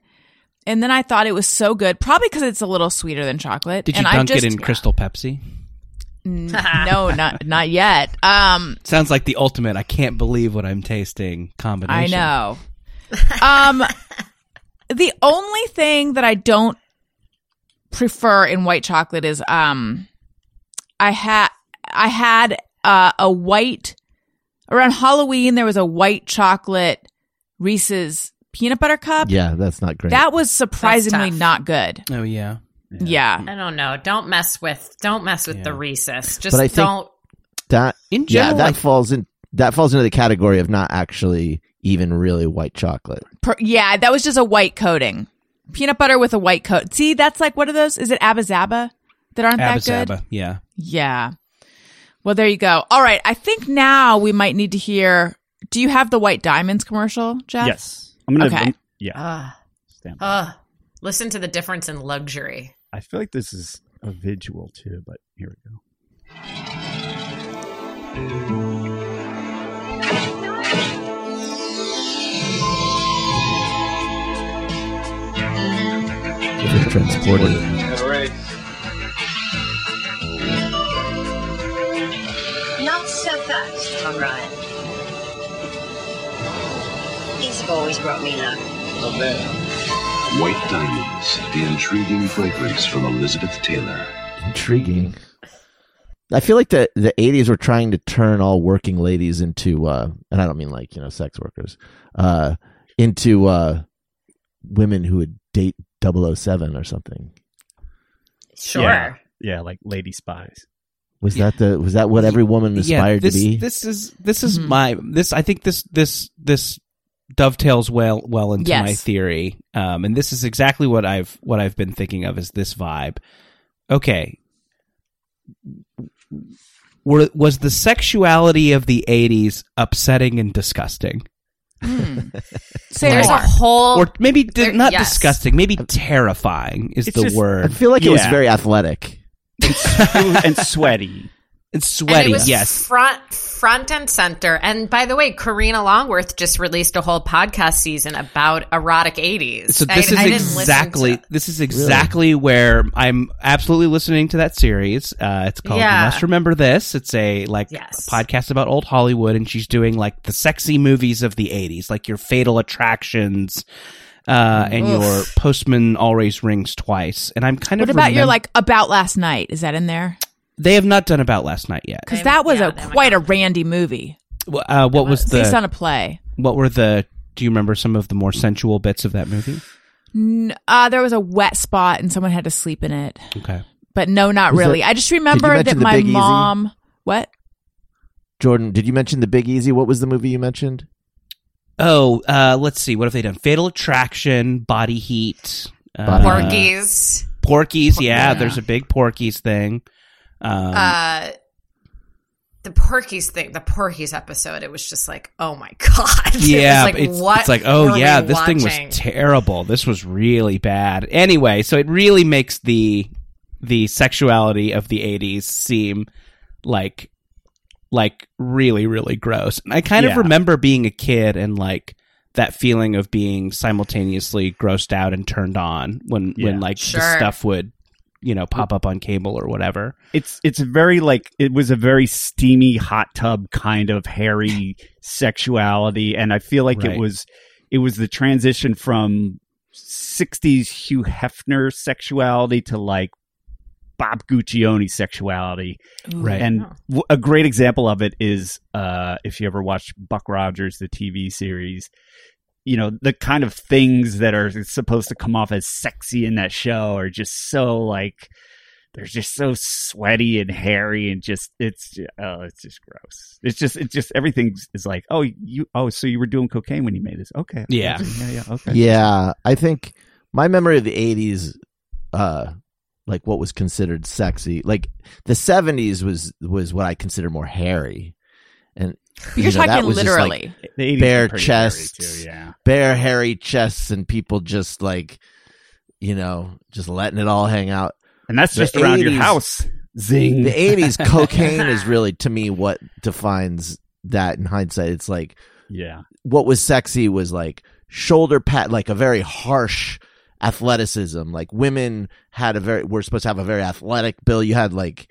And then I thought it was so good, probably because it's a little sweeter than chocolate. Did you and I dunk just, it in Crystal Pepsi? No, not not yet. Um, Sounds like the ultimate. I can't believe what I'm tasting combination. I know. Um, the only thing that I don't prefer in white chocolate is um, I had I had uh, a white around Halloween. There was a white chocolate Reese's peanut butter cup. Yeah, that's not great. That was surprisingly not good. Oh yeah. Yeah. I don't know. Don't mess with don't mess with the Reese's. Just But I don't. that In yeah, that like- falls in that falls into the category of not actually even really white chocolate. Per- yeah, that was just a white coating. Peanut butter with a white coat. See, that's like what are those? Is it Abba Zaba that aren't Abba that good? Zaba. Yeah. Yeah. Well, there you go. All right. I think now we might need to hear Do you have the White Diamonds commercial, Jeff? Yes, I'm gonna. Okay. I'm- yeah, Ah, stand by. ah. listen to the difference in luxury. I feel like this is a visual too, but here we go. You're transported. Not so fast, Tom Ryan. These have always brought me luck. White Diamonds, the intriguing fragrance from Elizabeth Taylor. Intriguing. I feel like the the eighties were trying to turn all working ladies into uh and I don't mean like, you know, sex workers, uh into uh women who would date 007 or something. Sure. Yeah, yeah, like lady spies. Was that the was that what every woman aspired this, to be? This is this is Mhm. my this. I think this this this dovetails well well into Yes. my theory, um, and this is exactly what I've what I've been thinking of is this vibe. Okay, were, was the sexuality of the '80s upsetting and disgusting, Hmm. Say There's more. a whole. or maybe di- there- not yes. disgusting, maybe terrifying is It's the just- I feel like it was very athletic. and sweaty. It's and sweaty, it was yes. front front and center. And by the way, Karina Longworth just released a whole podcast season about erotic 80s. So this I is didn't exactly this is exactly where I'm absolutely listening to that series. Uh, it's called Yeah. You Must Remember This. It's a like Yes. a podcast about old Hollywood, and she's doing like the sexy movies of the '80s, like your Fatal Attractions. Uh, and Oof. your Postman always rings twice, and I'm kind What of. What about your like about last night? Is that in there? They have not done about last night yet. Because that was yeah, a they quite a randy movie Wh- Uh, what was based the? on a play. what were the? Do you remember some of the more sensual bits of that movie? N- Uh, there was a wet spot and someone had to sleep in it. Okay. But no, not Was really. that- I just remember that my Big Easy? mom. What? Jordan, did you mention the Big Easy? What was the movie you mentioned? Oh, uh, let's see. What have they done? Fatal Attraction, Body Heat, uh, Body Heat. Porky's. Porky's. Yeah, Yeah. there's a big Porky's thing. Um, uh, the Porky's thing, the Porky's episode, it was just like, oh my god. Yeah, like, it's, what it's like, oh yeah, this thing was terrible. This was really bad. Anyway, so it really makes the the sexuality of the '80s seem like like really really gross. And I kind of remember being a kid and like that feeling of being simultaneously grossed out and turned on when Yeah. when like the stuff would you know pop up on cable or whatever. It's it's very like it was a very steamy hot tub kind of hairy sexuality, and I feel like Right. it was it was the transition from '60s Hugh Hefner sexuality to like Bob Guccione sexuality. Right. And w- a great example of it is uh, if you ever watched Buck Rogers, the TV series. You know the kind of things that are supposed to come off as sexy in that show are just so like they're just so sweaty and hairy and just it's ju- oh it's just gross. It's just it's just everything is like oh you oh so you were doing cocaine when you made this okay Yeah. yeah yeah okay Yeah, I think my memory of the '80s, uh, like what was considered sexy, like the '70s was was what I consider more hairy, and you You're know, that talking was just, like, literally. the Bare were pretty hairy, chests. too, yeah bare hairy chests and people just like, you know, just letting it all hang out. and that's The just around your house zing The '80s cocaine is really to me what defines that in hindsight. It's like yeah what was sexy was like shoulder pat, like a very harsh athleticism. Like women had a very, were supposed to have a very athletic build. You had like,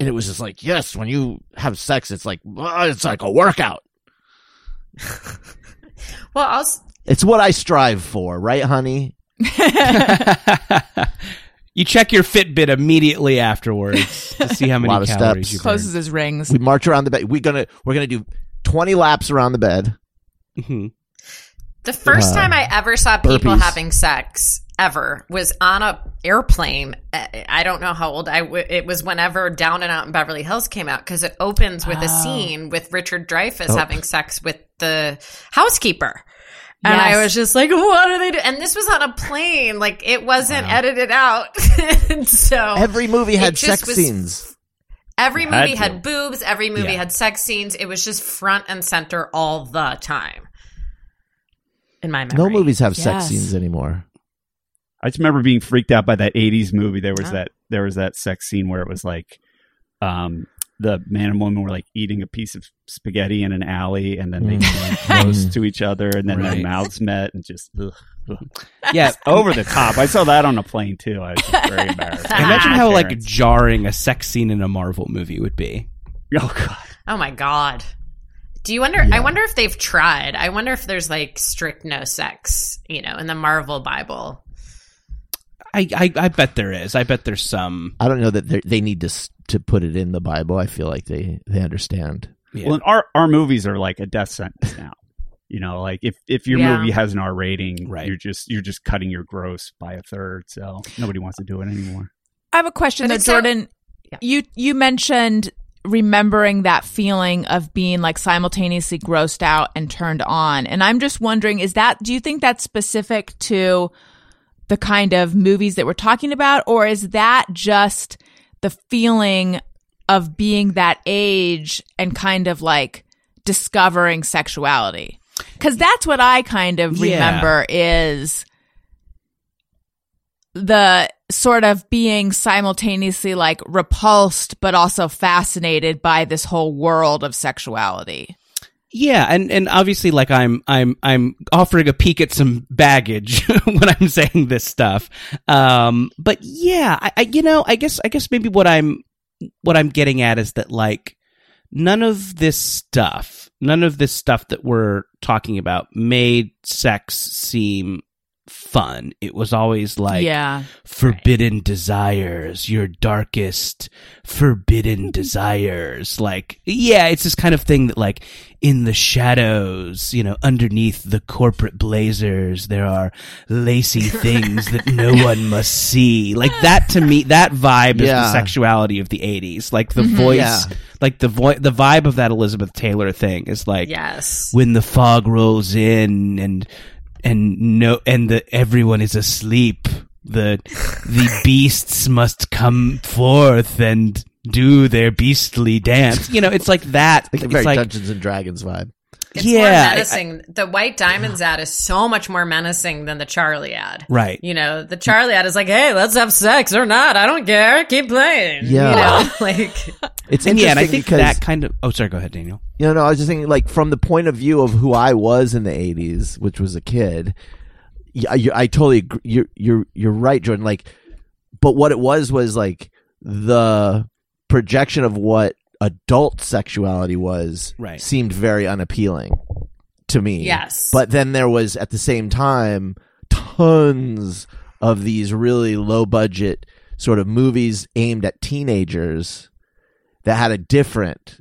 and it was just like, yes, when you have sex, it's like, ah, it's like a workout. Well, I'll, s- It's what I strive for, right, honey? you check your Fitbit immediately afterwards to see how many Lot of calories steps. you Closes his rings. We march around the bed. We're gonna, we're gonna do 20 laps around the bed. burned. the first Uh, time I ever saw people burpees. having sex ever was on a airplane. Uh, I don't know how old I. W- it was whenever Down and Out in Beverly Hills came out because it opens with a Oh. scene with Richard Dreyfuss Oh. having sex with the housekeeper. And I was just like, what are they doing? And this was on a plane. Like, it wasn't edited out. and so Every movie had sex was- scenes. Every Had movie to. had boobs. Every movie Yeah. had sex scenes. It was just front and center all the time. In my memory, No movies have sex scenes anymore. I just remember being freaked out by that '80s movie. There was Oh. that there was that sex scene where it was like, um, the man and woman were like eating a piece of spaghetti in an alley, and then they Mm. came close to each other, and then their mouths met, and just ugh, ugh. Yeah, over the top. I saw that on a plane too. I was just very embarrassed. Imagine how like jarring a sex scene in a Marvel movie would be. oh god. Oh my god. Do you wonder? I wonder if they've tried. I wonder if there's like strict no sex, you know, in the Marvel Bible. I, I, I bet there is. I bet there's some. I don't know that they- they need to to put it in the Bible. I feel like they they understand. Yeah. Well, our our movies are like a death sentence now. You know, like if if your Yeah. movie has an R rating, Right. you're just you're just cutting your gross by a third. So nobody wants to do it anymore. I have a question But though, it's Jordan. Yeah. You you mentioned remembering that feeling of being like simultaneously grossed out and turned on. And I'm just wondering, is that do you think that's specific to the kind of movies that we're talking about, or is that just the feeling of being that age and kind of like discovering sexuality? Because that's what I kind of Yeah. remember is the sort of being simultaneously like repulsed but also fascinated by this whole world of sexuality. Yeah, and and obviously, like I'm I'm I'm offering a peek at some baggage when I'm saying this stuff. Um, but yeah, I, I you know I guess I guess maybe what I'm what I'm getting at is that like none of this stuff, none of this stuff that we're talking about made sex seem fun. It was always like yeah. forbidden desires, your darkest forbidden hmm. desires. Like, yeah, it's this kind of thing that, like, in the shadows, you know, underneath the corporate blazers, there are lacy things that no one must see. Like, that to me, that vibe is the sexuality of the 80s. Like, the mm-hmm. voice, Yeah. like, the vo- the vibe of that Elizabeth Taylor thing is like, Yes. when the fog rolls in and and no and the everyone is asleep. The the beasts must come forth and do their beastly dance. You know it's like that. Like it's very like Dungeons and Dragons vibe. It's Yeah, more I- menacing. the White Diamonds ad is so much more menacing than the Charlie ad. right You know, the Charlie ad is like, "Hey, let's have sex or not. I don't care. Keep playing." Yeah. You know, like It's and yeah and i think because that kind of oh sorry go ahead daniel You know, no, I was just thinking, like, from the point of view of who I was in the '80s, which was a kid. Yeah, I totally, agree. you're, you're, you're right, Jordan. Like, but what it was was like the projection of what adult sexuality was. Right. seemed very unappealing to me. Yes. but then there was at the same time tons of these really low budget sort of movies aimed at teenagers that had a different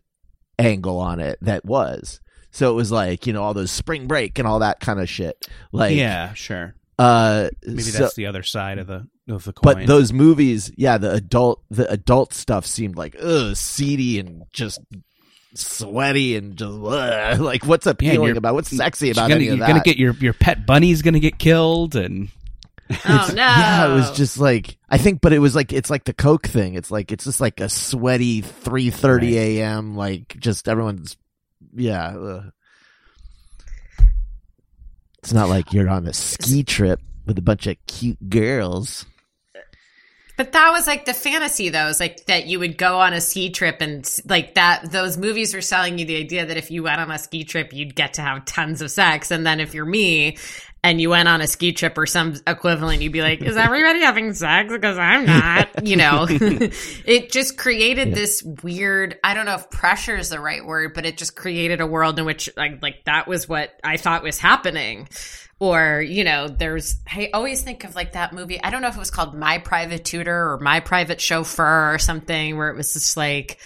angle on it that was so it was like you know all those spring break and all that kind of shit like yeah sure uh maybe so- that's the other side of the of the coin but those movies yeah the adult the adult stuff seemed like ugh seedy and just sweaty and just ugh. like what's appealing you're- about what's sexy you're about gonna, any you're that gonna get your your pet bunny's gonna get killed and oh no. Yeah, it was just like I think, but it was like it's like the Coke thing. It's like it's just like a sweaty three thirty a.m. Like just everyone's yeah. ugh. It's not like you're on a ski trip with a bunch of cute girls. But that was like the fantasy, though, is like that you would go on a ski trip and like that. Those movies were selling you the idea that if you went on a ski trip, you'd get to have tons of sex. And then if you're me and you went on a ski trip or some equivalent, you'd be like, "Is everybody having sex? Because I'm not." You know, it just created this weird. I don't know if pressure is the right word, but it just created a world in which like like that was what I thought was happening or you know there's i always think of like that movie i don't know if it was called my private tutor or my private chauffeur or something where it was just like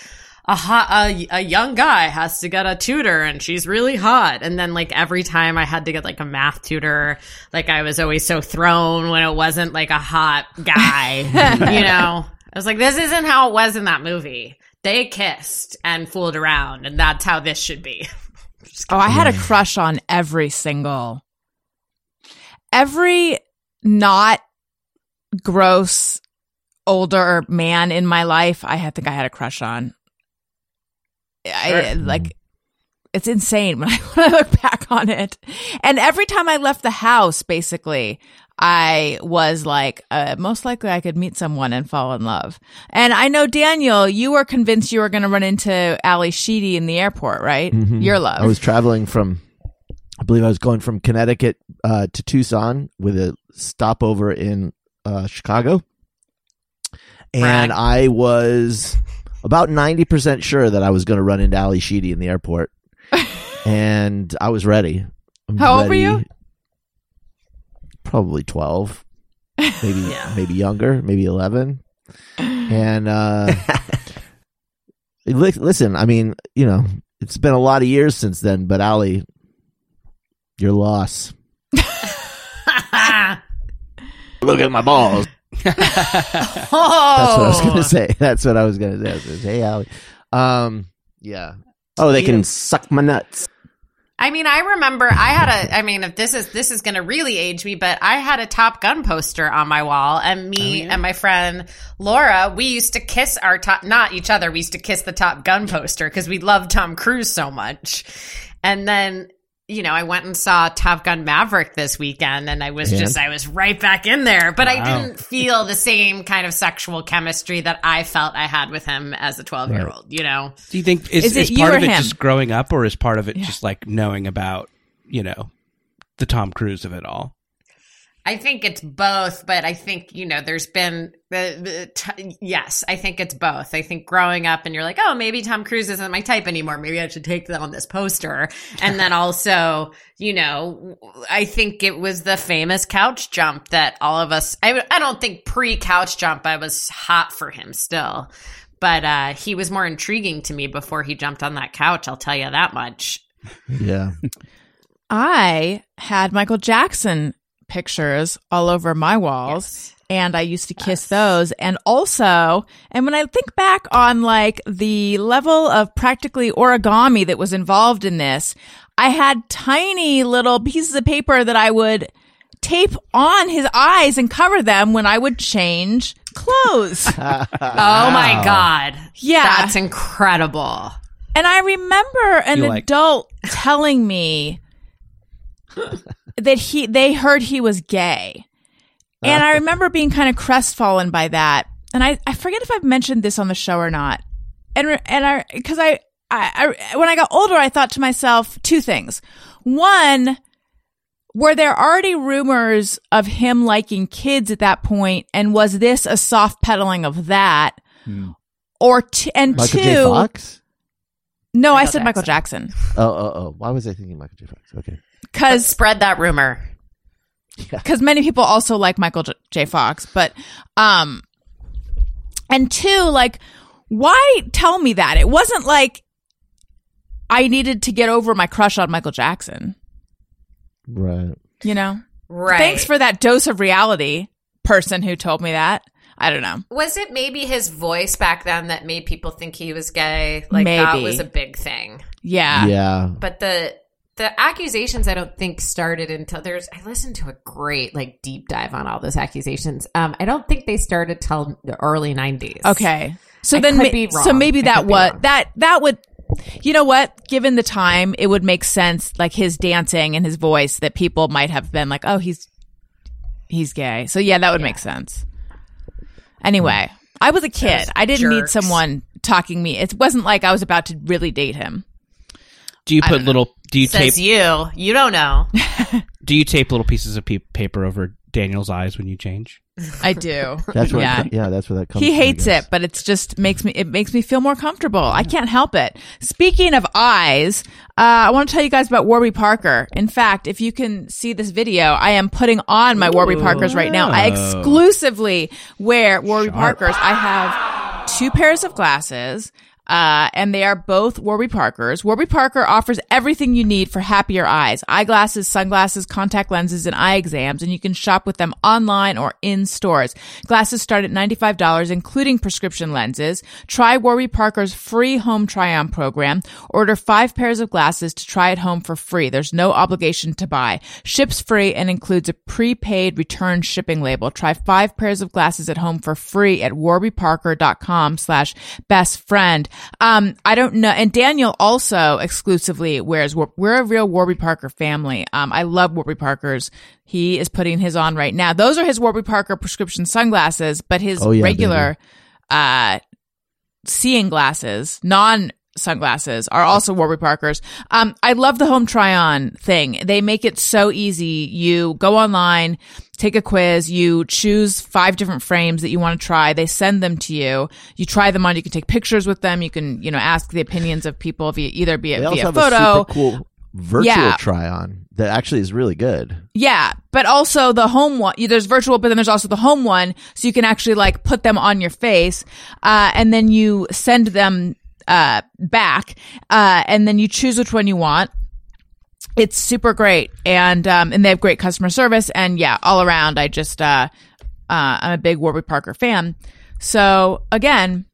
a hot a, a young guy has to get a tutor and she's really hot. And then like every time i had to get like a math tutor like i was always so thrown when it wasn't like a hot guy you know? I was like this isn't how it was in that movie. They kissed and fooled around and that's how this should be. Oh, I had a crush on every single, every not gross older man in my life. I think I had a crush on. I, like it's insane when I when I look back on it. And every time I left the house, basically, I was like, uh, most likely I could meet someone and fall in love. And I know Daniel, you were convinced you were going to run into Ally Sheedy in the airport, right? Your love. Mm-hmm. I was traveling from, I believe I was going from Connecticut uh, to Tucson with a stopover in uh, Chicago. And Brag. I was about 90% sure that I was going to run into Ally Sheedy in the airport. and I was ready. I'm How old were ready. you? Probably 12. Maybe maybe younger, maybe 11. And uh li- listen, I mean, you know, it's been a lot of years since then, but Ally, your loss. Look at my balls. oh, That's what I was gonna say. That's what I was gonna say. I was gonna say, hey, Ally. Um, yeah. Oh, they can suck my nuts. I mean, I remember I had a. I mean, if this is this is going to really age me, but I had a Top Gun poster on my wall, and me and my friend Laura, we used to kiss our top, not each other. We used to kiss the Top Gun poster because we loved Tom Cruise so much. And then, you know, I went and saw Top Gun Maverick this weekend, and I was And? just, I was right back in there. But I didn't feel the same kind of sexual chemistry that I felt I had with him as a twelve year old. You know. Do you think is, Is is, it part of it him? just growing up, or is part of it just like knowing about you know the Tom Cruise of it all? I think it's both, but I think you know there's been the, the t- yes, I think it's both. I think growing up and you're like, oh, maybe Tom Cruise isn't my type anymore. Maybe I should take that on this poster. And then also, you know, I think it was the famous couch jump that all of us. I I don't think pre couch jump I was hot for him still, but uh, he was more intriguing to me before he jumped on that couch. I'll tell you that much. Yeah. I had Michael Jackson pictures all over my walls. And I used to kiss those. And also, and when I think back on like the level of practically origami that was involved in this, I had tiny little pieces of paper that I would tape on his eyes and cover them when I would change clothes. Oh my god, Yeah. that's incredible. And I remember an like- adult telling me that he they heard he was gay. And I uh-huh. remember being kind of crestfallen by that. And I, I forget if I've mentioned this on the show or not. And and I because I, I I when I got older I thought to myself two things. One, were there already rumors of him liking kids at that point and was this a soft peddling of that? Hmm. Or t- and Michael two, J. Fox? no, I Michael said Michael Jackson Oh, oh, oh. Why was I thinking Michael J. Fox? Okay. Because Spread that rumor. because many people also like Michael J-, J. Fox, but um, and two, like, why tell me that? It wasn't like I needed to get over my crush on Michael Jackson. Right. You know, Right. thanks for that dose of reality, person who told me that. I don't know. Was it maybe his voice back then that made people think he was gay? Like that was a big thing. Yeah, Yeah. But the the accusations I don't think started until there's I listened to a great like deep dive on all those accusations. Um I don't think they started till the early 90s. Okay. So I then, ma- so maybe that what that that would, you know what? Given the time, it would make sense. Like his dancing and his voice, that people might have been like, "Oh, he's he's gay." So yeah, that would make sense. Anyway, I was a kid. I didn't need someone talking me. It wasn't like I was about to really date him. Do you put little? Do you Says tape? you. You don't know. Do you tape little pieces of pe- paper over Daniel's eyes when you change? I do. That's where yeah. it, yeah, that's where that comes He from, I hates guess. it, but it's just makes me it makes me feel more comfortable. I can't help it. Speaking of eyes, uh, I want to tell you guys about Warby Parker. In fact, if you can see this video, I am putting on my Warby Parkers right now. I exclusively wear Warby Parkers. I have two pairs of glasses. Uh, and they are both Warby Parkers. Warby Parker offers everything you need for happier eyes. Eyeglasses, sunglasses, contact lenses, and eye exams, and you can shop with them online or in stores. Glasses start at $95, including prescription lenses. Try Warby Parker's free home try-on program. Order five pairs of glasses to try at home for free. There's no obligation to buy. Ships free and includes a prepaid return shipping label. Try five pairs of glasses at home for free at warbyparker.com slash best friend. Um, I don't know. And Daniel also exclusively wears, we're a real Warby Parker family. Um, I love Warby Parkers. He is putting his on right now. Those are his Warby Parker prescription sunglasses, but his Oh, yeah, regular, uh, seeing glasses, non sunglasses are also Warby Parkers. Um, I love the home try on thing. They make it so easy. You go online, take a quiz, you choose five different frames that you want to try. They send them to you. You try them on. You can take pictures with them. You can, you know, ask the opinions of people via either via, They also via have photo. a super cool virtual Yeah. try on that actually is really good. Yeah, but also the home one. There's virtual, but then there's also the home one, so you can actually like put them on your face, uh, and then you send them uh, back, uh, and then you choose which one you want. It's super great, and um, and they have great customer service, and yeah, all around, I just uh, uh, I'm a big Warby Parker fan. So again,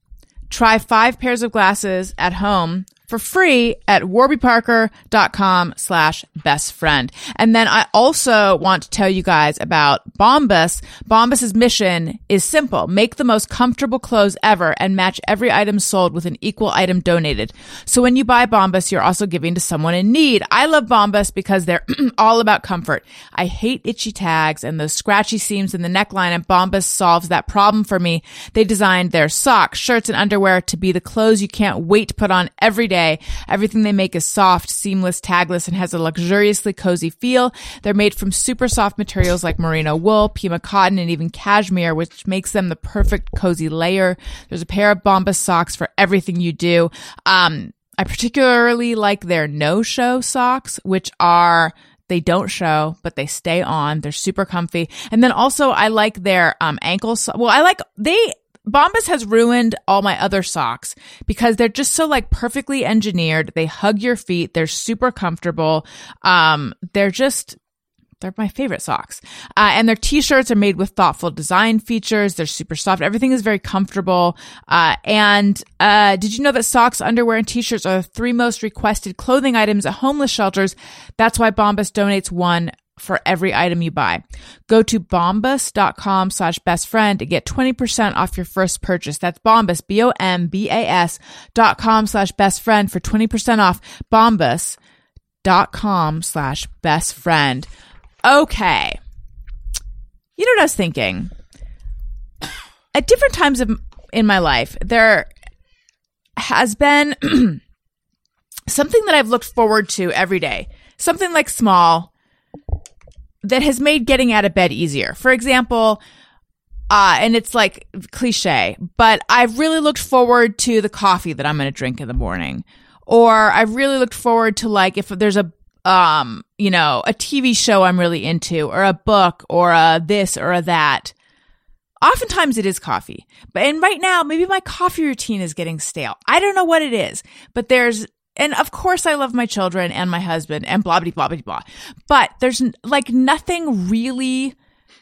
try five pairs of glasses at home for free at warbyparker.com slash best friend. And then I also want to tell you guys about Bombas. Bombas's mission is simple. Make the most comfortable clothes ever and match every item sold with an equal item donated. So when you buy Bombas, you're also giving to someone in need. I love Bombas because they're all about comfort. I hate itchy tags and those scratchy seams in the neckline and Bombas solves that problem for me. They designed their socks, shirts, and underwear to be the clothes you can't wait to put on every day. Everything they make is soft, seamless, tagless, and has a luxuriously cozy feel. They're made from super soft materials like merino wool, pima cotton, and even cashmere, which makes them the perfect cozy layer. There's a pair of Bombas socks for everything you do. Um, I particularly like their no-show socks, which are they don't show, but they stay on. They're super comfy. And then also I like their um ankle so- well, I like they Bombas has ruined all my other socks because they're just so like perfectly engineered. They hug your feet. They're super comfortable. Um they're just they're my favorite socks. Uh, and their t-shirts are made with thoughtful design features. They're super soft. Everything is very comfortable. Uh, and, uh, did you know that socks, underwear, and t-shirts are the three most requested clothing items at homeless shelters? That's why Bombas donates one for every item you buy. Go to bombas.com slash best friend to get 20% off your first purchase. That's bombas, B-O-M-B-A-S dot com slash best friend for 20% off. Bombas dot com slash best friend. Okay. You know what I was thinking? At different times of, in my life, there has been something that I've looked forward to every day. Something like small that has made getting out of bed easier. For example, uh, and it's like cliche, but I've really looked forward to the coffee that I'm going to drink in the morning. Or I've really looked forward to like if there's a, um, you know, a TV show I'm really into or a book or a this or a that. Oftentimes it is coffee, but and right now maybe my coffee routine is getting stale. I don't know what it is, but there's and of course I love my children and my husband and blah blah blah blah blah. But there's like nothing really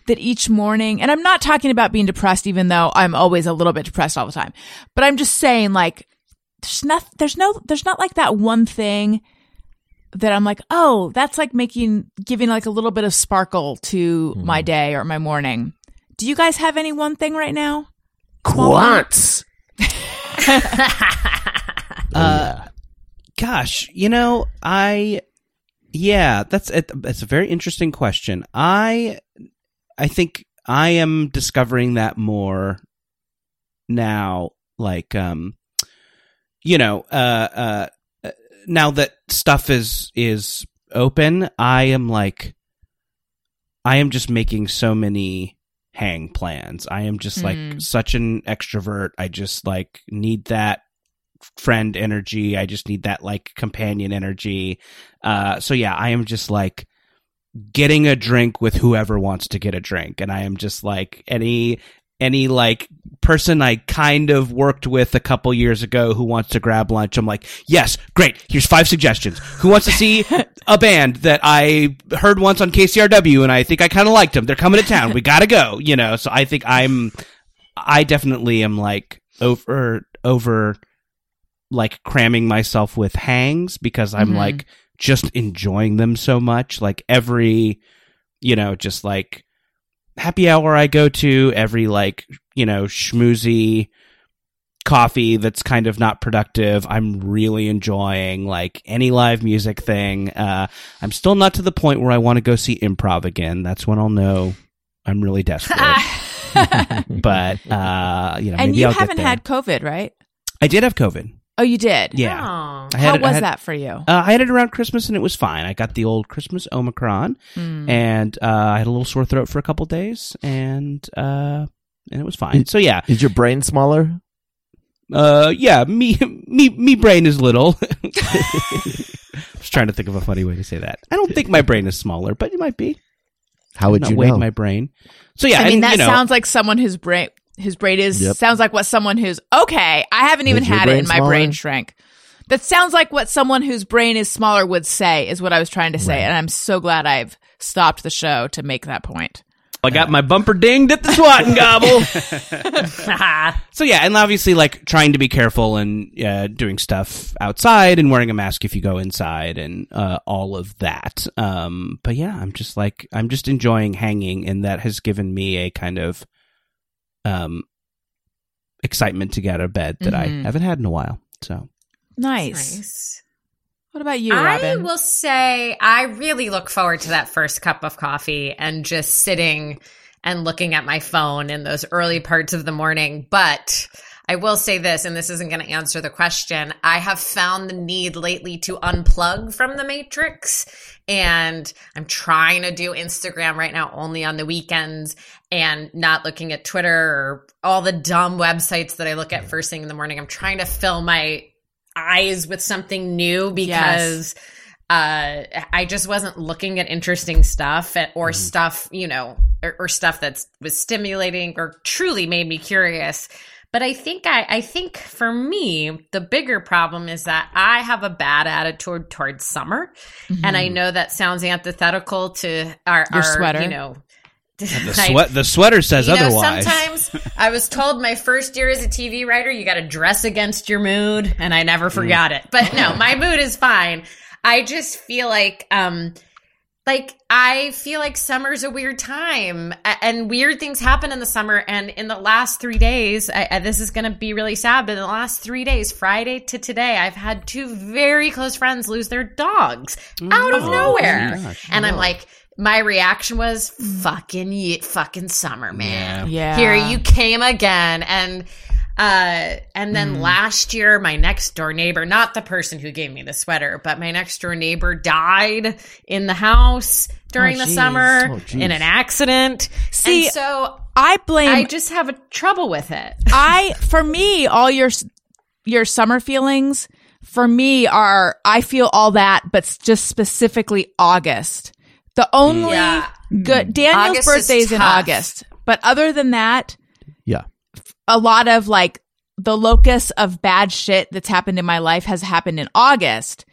that each morning, and I'm not talking about being depressed, even though I'm always a little bit depressed all the time. But I'm just saying, like, there's not, there's no, there's not like that one thing that I'm like, oh, that's like making, giving like a little bit of sparkle to my day or my morning. Do you guys have any one thing right now? Quants. Uh, gosh, you know, I yeah, that's it, that's a very interesting question. I I think I am discovering that more now like um you know, uh uh now that stuff is is open, I am like I am just making so many hang plans. I am just like Mm. such an extrovert. I just like need that friend energy. I just need that like companion energy. Uh, so yeah, I am just like getting a drink with whoever wants to get a drink, and I am just like any any like person I kind of worked with a couple years ago who wants to grab lunch. I'm like, yes, great. Here's five suggestions. Who wants to see a band that I heard once on KCRW and I think I kind of liked them? They're coming to town. We gotta go. You know. So I think I'm. I definitely am like over over like cramming myself with hangs because I'm Mhm. like just enjoying them so much. Like every, you know, just like happy hour I go to, every like, you know, schmoozy coffee that's kind of not productive. I'm really enjoying like any live music thing. Uh, I'm still not to the point where I want to go see improv again. That's when I'll know I'm really desperate. but uh, you know, and you I'll haven't had COVID, right? I did have COVID. Oh, you did. Yeah, Oh. I How had it- I was had- that for you? Uh, I had it around Christmas and it was fine. I got the old Christmas Omicron, Hmm. and uh, I had a little sore throat for a couple days, and uh, and it was fine. So yeah, Is your brain smaller? uh, yeah, me me me brain is little. I was trying to think of a funny way to say that. I don't think my brain is smaller, but it might be. How would Not you weigh my brain. So yeah, I mean, and, that you know, sounds like someone whose brain whose brain is Yep. sounds like what someone who's okay. I haven't even Is had it, brain and my smaller? brain shrank. That sounds like what someone whose brain is smaller would say. Is what I was trying to say, and I'm so glad I've stopped the show to make that point. I got my bumper dinged at the swat and gobble. so yeah, and obviously like trying to be careful and uh, doing stuff outside and wearing a mask if you go inside and uh, all of that. Um, but yeah, I'm just like I'm just enjoying hanging, and that has given me a kind of um excitement to get out of bed that I Mhm. haven't had in a while. So Nice. Nice. What about you, Robin? I will say I really look forward to that first cup of coffee and just sitting and looking at my phone in those early parts of the morning. But I will say this, and this isn't going to answer the question. I have found the need lately to unplug from the matrix. And I'm trying to do Instagram right now only on the weekends and not looking at Twitter or all the dumb websites that I look at first thing in the morning. I'm trying to fill my eyes with something new because uh I just wasn't looking at interesting stuff at- or stuff, you know, or, or stuff that was stimulating or truly made me curious. But I think I, I think for me, the bigger problem is that I have a bad attitude towards summer. And I know that sounds antithetical to our, Your our sweater. you know, the I- sweat the sweater says you know, otherwise. sometimes I was told my first year as a TV writer, you got to dress against your mood, and I never forgot it. But no, my mood is fine. I just feel like, um, like I feel like summer's a weird time, and weird things happen in the summer. And in the last three days, I, I, this is going to be really sad, but in the last three days, Friday to today, I've had two very close friends lose their dogs out of oh, nowhere, gosh. and I'm like. My reaction was fucking ye- fucking summer, man. Yeah. Here you came again. And uh and then last year my next door neighbor, not the person who gave me the sweater, but my next door neighbor died in the house during Oh, the geez. summer Oh, in an accident. See, and so I blame I just have a trouble with it. I for me all your your summer feelings for me are I feel all that but just specifically August. The only Yeah. good Daniel's August is birthday's in. August. But other than that, Yeah. A lot of like the locus of bad shit that's happened in my life has happened in August.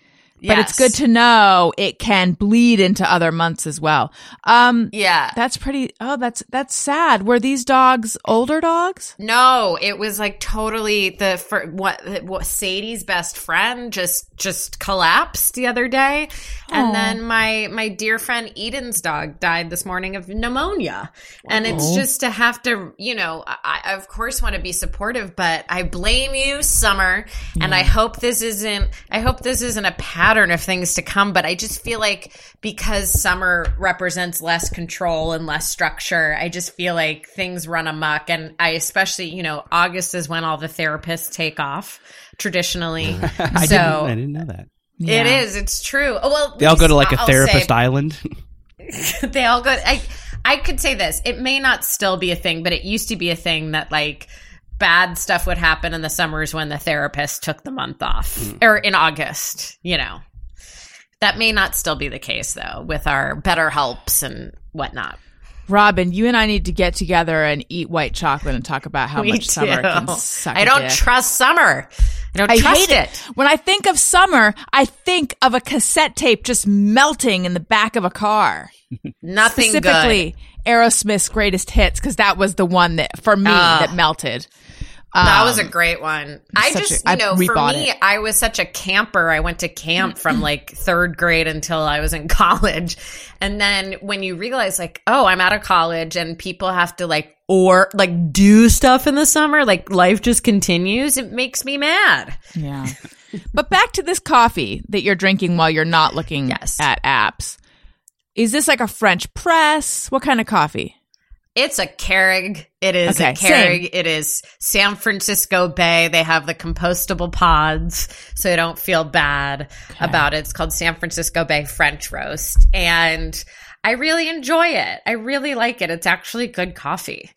But it's good to know it can bleed into other months as well. Um Yeah. that's pretty oh that's that's sad. Were these dogs older dogs? No, it was like totally the for what what Sadie's best friend just just collapsed the other day, and then my my dear friend Eden's dog died this morning of pneumonia, and it's just to have to you know I, I of course want to be supportive, but I blame you, Summer, and I hope this isn't I hope this isn't a pattern of things to come, but I just feel like because Summer represents less control and less structure, I just feel like things run amok. And I especially, you know, August is when all the therapists take off traditionally. I so didn't I didn't know that. it is, it's true. Oh, well, They all go to like a I'll therapist say- island. they all go. I I could say this. It may not still be a thing, but it used to be a thing that like bad stuff would happen in the summers when the therapist took the month off Hmm. or in August. You know, that may not still be the case though with our better helps and whatnot. Robin, you and I need to get together and eat white chocolate and talk about how Me much summer too. can suck. I a don't dick. trust summer. I don't I trust hate it. it. When I think of summer, I think of a cassette tape just melting in the back of a car. Nothing Specifically, Aerosmith's greatest hits because that was the one that for me Ah. that melted. That was a Um, great one. I just, a- I you know, for me, it. I was such a camper. I went to camp from like third grade until I was in college. And then when you realize, like, oh, I'm out of college and people have to like, or like do stuff in the summer, like life just continues, it makes me mad. Yeah. but back to this coffee that you're drinking while you're not looking Yes. at apps. Is this like a French press? What kind of coffee? It's a Keurig. It is Okay, a Keurig. It is San Francisco Bay. They have the compostable pods, so I don't feel bad about it. It's called San Francisco Bay French Roast, and I really enjoy it. I really like it. It's actually good coffee.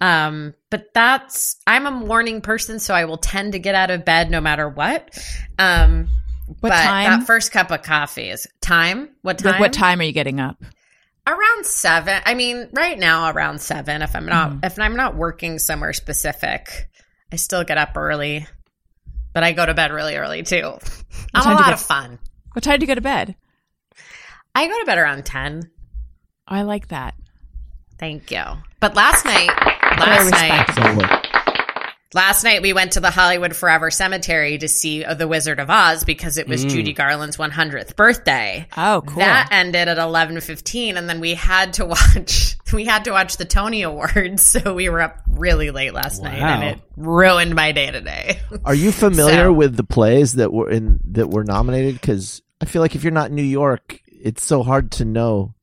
Um, but that's I'm a morning person, so I will tend to get out of bed no matter what. Um, What but time? that first cup of coffee is time. What time? Like what time are you getting up? Around seven i mean right now around seven if i'm not Mm-hmm. if i'm not working somewhere specific i still get up early but i go to bed really early too i'm a lot get- of fun What time do you go to bed? i go to bed around 10 I like that. thank you but last night last night. Last night we went to the hollywood forever cemetery to see uh, the wizard of oz because it was Mm. judy garland's 100th birthday Oh, cool. That ended at eleven fifteen, and then we had to watch we had to watch the Tony Awards, so we were up really late last night, and it ruined my day today. Are you familiar So- with the plays that were in that were nominated? Because I feel like if you're not in New York, it's so hard to know.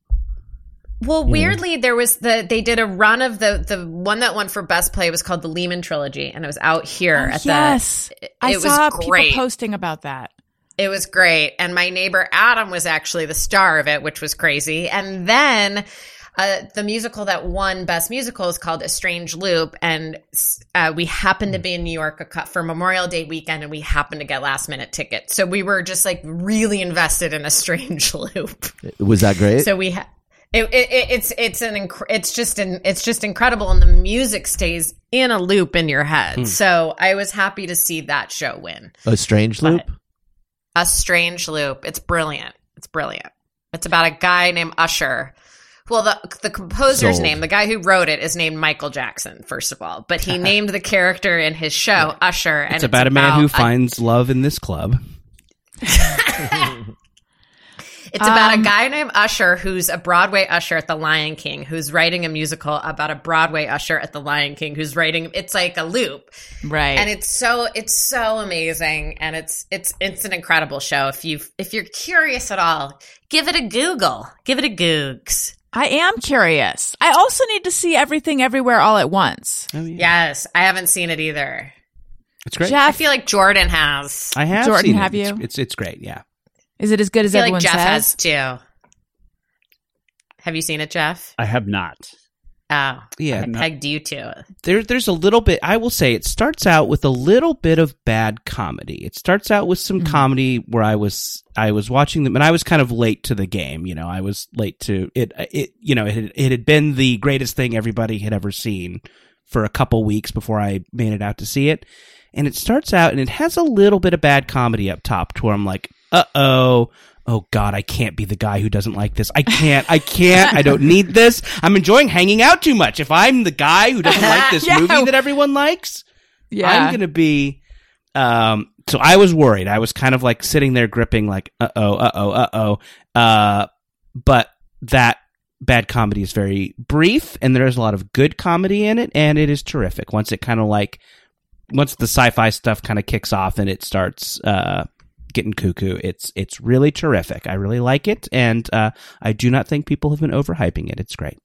Well, weirdly, there was the they did a run of the the one that won for best play was called the Lehman trilogy, and it was out here Oh, at yes. the. It, I it saw was great. people posting about that. It was great. And my neighbor Adam was actually the star of it, which was crazy. And then uh, the musical that won Best Musical is called A Strange Loop. And uh, we happened to be in New York for Memorial Day weekend and we happened to get last minute tickets. So we were just like really invested in A Strange Loop. Was that great? So we ha- it, it, it- it's it's an inc- it's just an it's just incredible and the music stays in a loop in your head. Hmm. So I was happy to see that show win. a strange loop. A Strange Loop. It's brilliant. It's brilliant. It's about a guy named Usher. Well, the the composer's Sold. name, the guy who wrote it, is named Michael Jackson. First of all, but he named the character in his show Usher, and It's, about a man who a- finds love in this club. It's about Um, a guy named Usher who's a Broadway usher at the Lion King, who's writing a musical about a Broadway usher at the Lion King, who's writing. It's like a loop, Right. and it's so it's so amazing, and it's it's it's an incredible show. If you if you're curious at all, give it a Google, give it a Googs. I am curious. I also need to see everything everywhere all at once. Oh, yeah. Yes, I haven't seen it either. It's great. I feel like Jordan has. I have Jordan, seen it. have It's- you? It's, it's great. Yeah. Is it as good I as feel everyone like Jeff says? has too. Have you seen it, Jeff? I have not. Oh, Yeah. I pegged you to. there there's a little bit I will say it starts out with a little bit of bad comedy. It starts out with some mm-hmm. comedy where I was I was watching them and I was kind of late to the game, you know. I was late to it it you know, it had, it had been the greatest thing everybody had ever seen for a couple weeks before I made it out to see it. And it starts out and it has a little bit of bad comedy up top to where I'm like, "Uh-oh, oh god, I can't be the guy who doesn't like this. I can't. I can't. I don't need this. I'm enjoying hanging out too much. If I'm the guy who doesn't like this Yeah. movie that everyone likes, Yeah. I'm going to be um so I was worried. I was kind of like sitting there gripping like uh-oh, uh-oh, uh-oh. Uh but that bad comedy is very brief and there's a lot of good comedy in it and it is terrific. Once it kind of like once the sci-fi stuff kind of kicks off and it starts uh getting cuckoo it's it's really terrific i really like it and uh i do not think people have been overhyping it it's great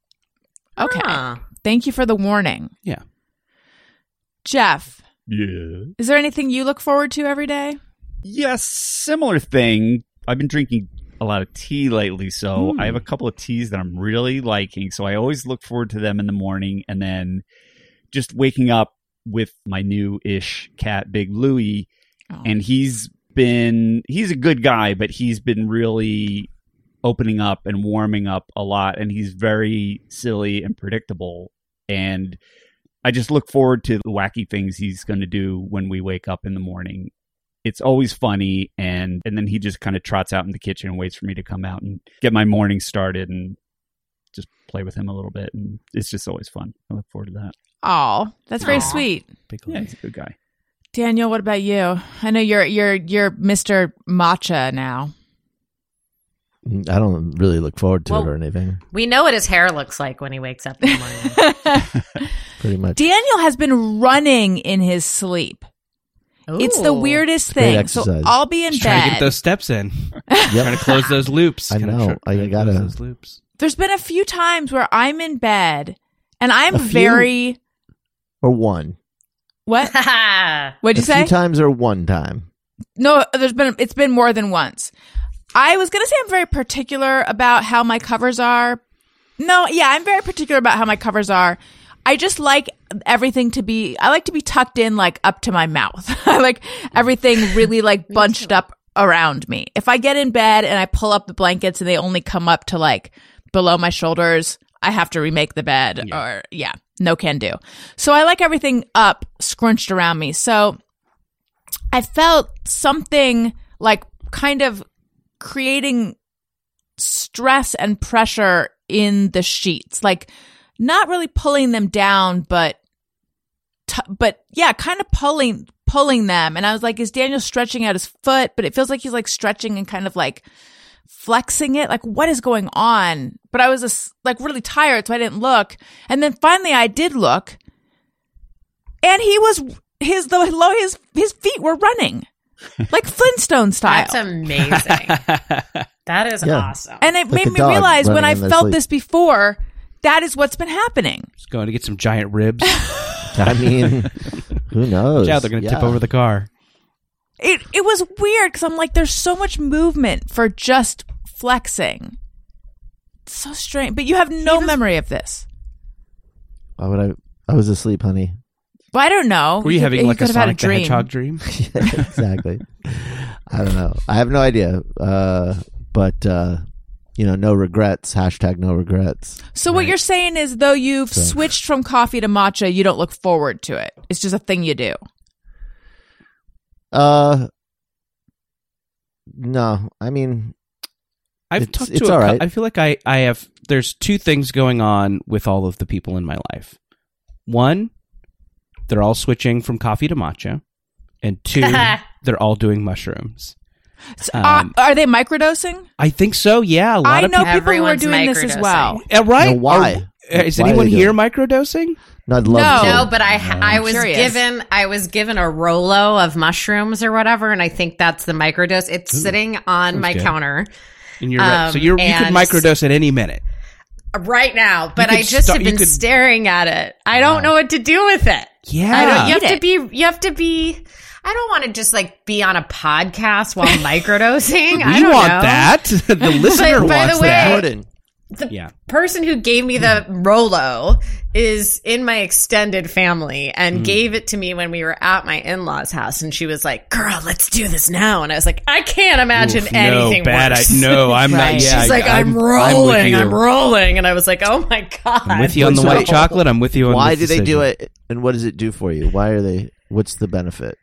okay. Ah. Thank you for the warning. Yeah. Jeff, Yeah. is there anything you look forward to every day? Yes, similar thing. I've been drinking a lot of tea lately, so Hmm. I have a couple of teas that I'm really liking. So I always look forward to them in the morning, and then just waking up with my new ish cat, Big Louie, Oh. and he's been he's a good guy, but he's been really opening up and warming up a lot, and he's very silly and predictable, and I just look forward to the wacky things he's going to do when we wake up in the morning. It's always funny and and then he just kind of trots out in the kitchen and waits for me to come out and get my morning started and just play with him a little bit and it's just always fun. I look forward to that. Oh, that's very sweet. Big Yeah, he's a good guy. Daniel, what about you? I know you're you're you're Mr. Matcha now. I don't really look forward to Well- it or anything. We know what his hair looks like when he wakes up in the morning. Pretty much. Daniel has been running in his sleep. It's the weirdest Great thing. So. I'll be in Just trying to bed. get those steps in. trying to close those loops. I Kinda know. try- I gotta- close those loops. There's been a few times where I'm in bed and I'm A few? very Or one. What? What'd you a say? few times or one time. No, there's been it's been more than once. I was gonna say I'm very particular about how my covers are. No, yeah, I'm very particular about how my covers are. I just like everything to be I like to be tucked in like up to my mouth. I like everything really like bunched up around me. If I get in bed and I pull up the blankets and they only come up to like below my shoulders, I have to remake the bed or yeah, no can do. So I like everything up scrunched around me. So I felt something like kind of creating stress and pressure in the sheets, like not really pulling them down, but t- but yeah, kind of pulling pulling them. And I was like, is Daniel stretching out his foot? But it feels like he's like stretching and kind of like flexing it. Like what is going on? But I was just like really tired, so I didn't look. And then finally, I did look, and he was his the low his his feet were running like Flintstone style. That's amazing. that is Yeah. awesome. and it Like made me realize when I felt sleep. this before, that is what's been happening. Just going to get some giant ribs. I mean, who knows? yeah, they're going to tip over the car. It it was weird because I'm like, there's so much movement for just flexing. It's so strange, but you have no memory of this. Why would I? I was asleep, honey. Well, I don't know. Were you He having could- he like a could have had Sonic the dream. Hedgehog dream? Yeah, exactly. I don't know. I have no idea. Uh, but uh, you know, no regrets. Hashtag no regrets. So what you're saying is, though you've So- switched from coffee to matcha, you don't look forward to it. It's just a thing you do. Uh, no. I mean, I've It's- talked it's to. A, all cou- right. I feel like I I have. There's two things going on with all of the people in my life. One, they're all switching from coffee to matcha, and two, they're all doing mushrooms. So, Um, uh, are they microdosing? I think so. Yeah, a lot I of know people. people who are doing this as well. Uh, right? No, why? Are- is Why anyone here microdosing? No, I'd love No. to. No, but I I was Curious. given I was given a Rolo of mushrooms or whatever, and I think that's the microdose. It's sitting on my good. counter And you're right. Um, so you're, you could microdose at any minute. right now, but I just sta- have been could- staring at it. I don't know what to do with it. Yeah. I don't, you have Eat to it. be. You have to be. I don't want to just like be on a podcast while microdosing. I don't want know. that. the listener But by wants the way- that. Jordan. The Yeah. person who gave me the Rolo is in my extended family Mm. and gave it to me when we were at my in-laws' house, and she was like, "Girl, let's do this now." And I was like, "I can't imagine Oof, anything no, bad. worse." I, no, I'm Right. not. Yeah, She's like, I, "I'm, with rolling, you. I'm, rolling," and I was like, "Oh my god!" I'm with you on the white chocolate. I'm with you on Why this do they do it? And what does it do for you? Why are they? What's the benefit?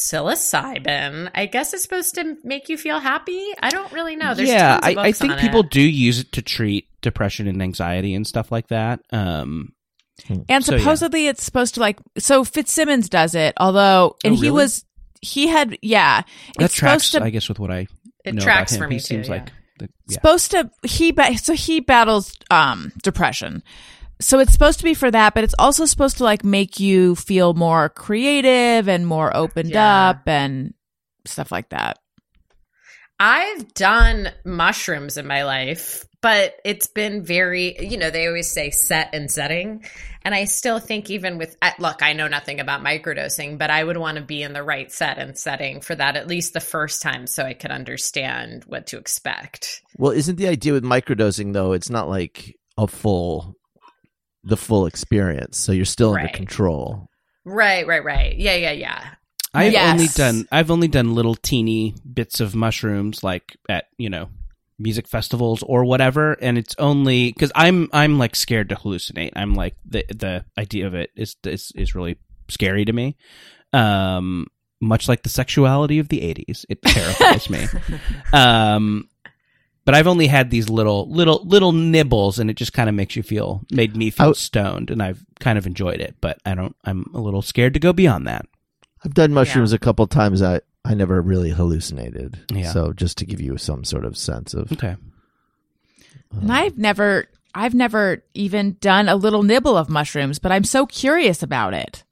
Psilocybin. I guess it's supposed to make you feel happy. I don't really know. There's yeah, tons of I, I think on people it. do use it to treat depression and anxiety and stuff like that. Um, And So, yeah. supposedly it's supposed to like so Fitzsimmons does it, although and Oh, he was he had yeah. that It's tracks, supposed to I guess, with what I It know tracks about him. for me he too, seems yeah. like the, yeah. supposed to he ba- so he battles um depression. So it's supposed to be for that, but it's also supposed to like make you feel more creative and more opened Yeah. up and stuff like that. I've done mushrooms in my life, but it's been very, you know, they always say set and setting. And I still think, even with, look, I know nothing about microdosing, but I would want to be in the right set and setting for that at least the first time so I could understand what to expect. Well, isn't the idea with microdosing though? It's not like a full, the full experience. So you're still under control. Right, right, right. Yeah, yeah, yeah. I've Yes. only done I've only done little teeny bits of mushrooms like at you know music festivals or whatever and it's only cuz I'm I'm like scared to hallucinate. I'm like the the idea of it is is is really scary to me. Um much like the sexuality of the 80s. It terrifies me. Um but I've only had these little little little nibbles, and it just kind of makes you feel made me feel I- stoned, and I've kind of enjoyed it. But I don't. I'm a little scared to go beyond that. I've done mushrooms a couple times. I I never really hallucinated. Yeah. So just to give you some sort of sense of Okay. Uh, and I've never, I've never even done a little nibble of mushrooms, but I'm so curious about it.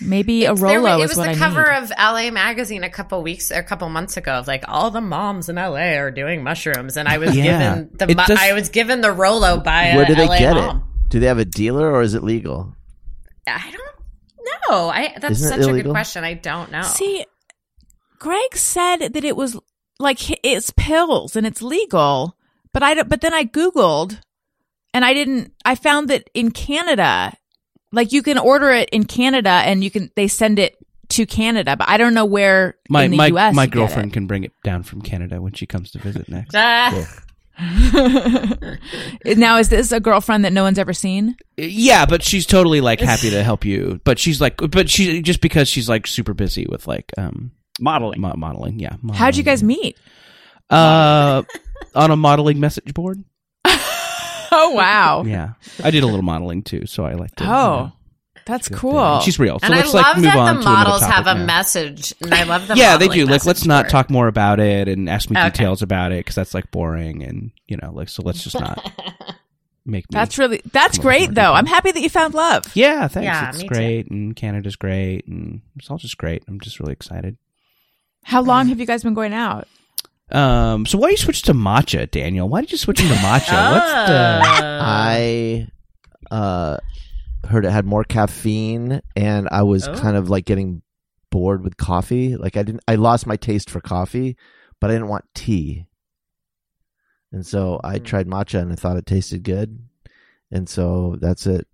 Maybe a There wa- Rolo it is was the I cover need. of LA Magazine a couple weeks, a couple months ago, of like all the moms in LA are doing mushrooms, and I was Yeah. given the It mu- does- I was given the Rolo by a where do they LA get mom. it? Do they have a dealer or is it legal? I don't know. I that's Isn't such a good question. I don't know. See, Greg said that it was like it's pills and it's legal, but I don't, but then I googled and I didn't I found that in Canada like you can order it in Canada and you can they send it to Canada, but I don't know where My in the my US my you get girlfriend it. can bring it down from Canada when she comes to visit next. Ah, now is this a girlfriend that no one's ever seen? Yeah, but she's totally like happy to help you. But she's like, but she just because she's like super busy with like um Modeling. mo- modeling. Yeah. How'd you guys meet? Uh, on a modeling message board. Oh wow. Yeah, I did a little modeling too, so I like to. you Oh. know, That's cool. there. She's real. So and I let's love like move that on the to models have a now. message, and I love the yeah, they do. Like, let's not board. talk more about it and ask me Okay. details about it because that's like boring and you know, like so. Let's just not make me. That's really that's great though. come on. I'm happy that you found love. yeah, thanks. Yeah, it's me too. great, and Canada's great, and it's all just great. I'm just really excited. How long mm. have you guys been going out? Um, so why you switch to matcha, Daniel? Why did you switch into matcha? What's the? I uh heard it had more caffeine and I was Oh. kind of like getting bored with coffee. Like I didn't I lost my taste for coffee, but I didn't want tea. And so I Hmm. tried matcha and I thought it tasted good. And so that's it.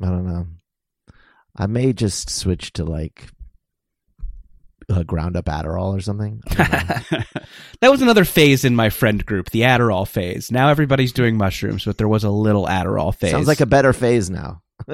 I don't know. I may just switch to like a ground up Adderall or something. I don't know. that was another phase in my friend group, the Adderall phase. Now everybody's doing mushrooms, but there was a little Adderall phase. Sounds like a better phase now.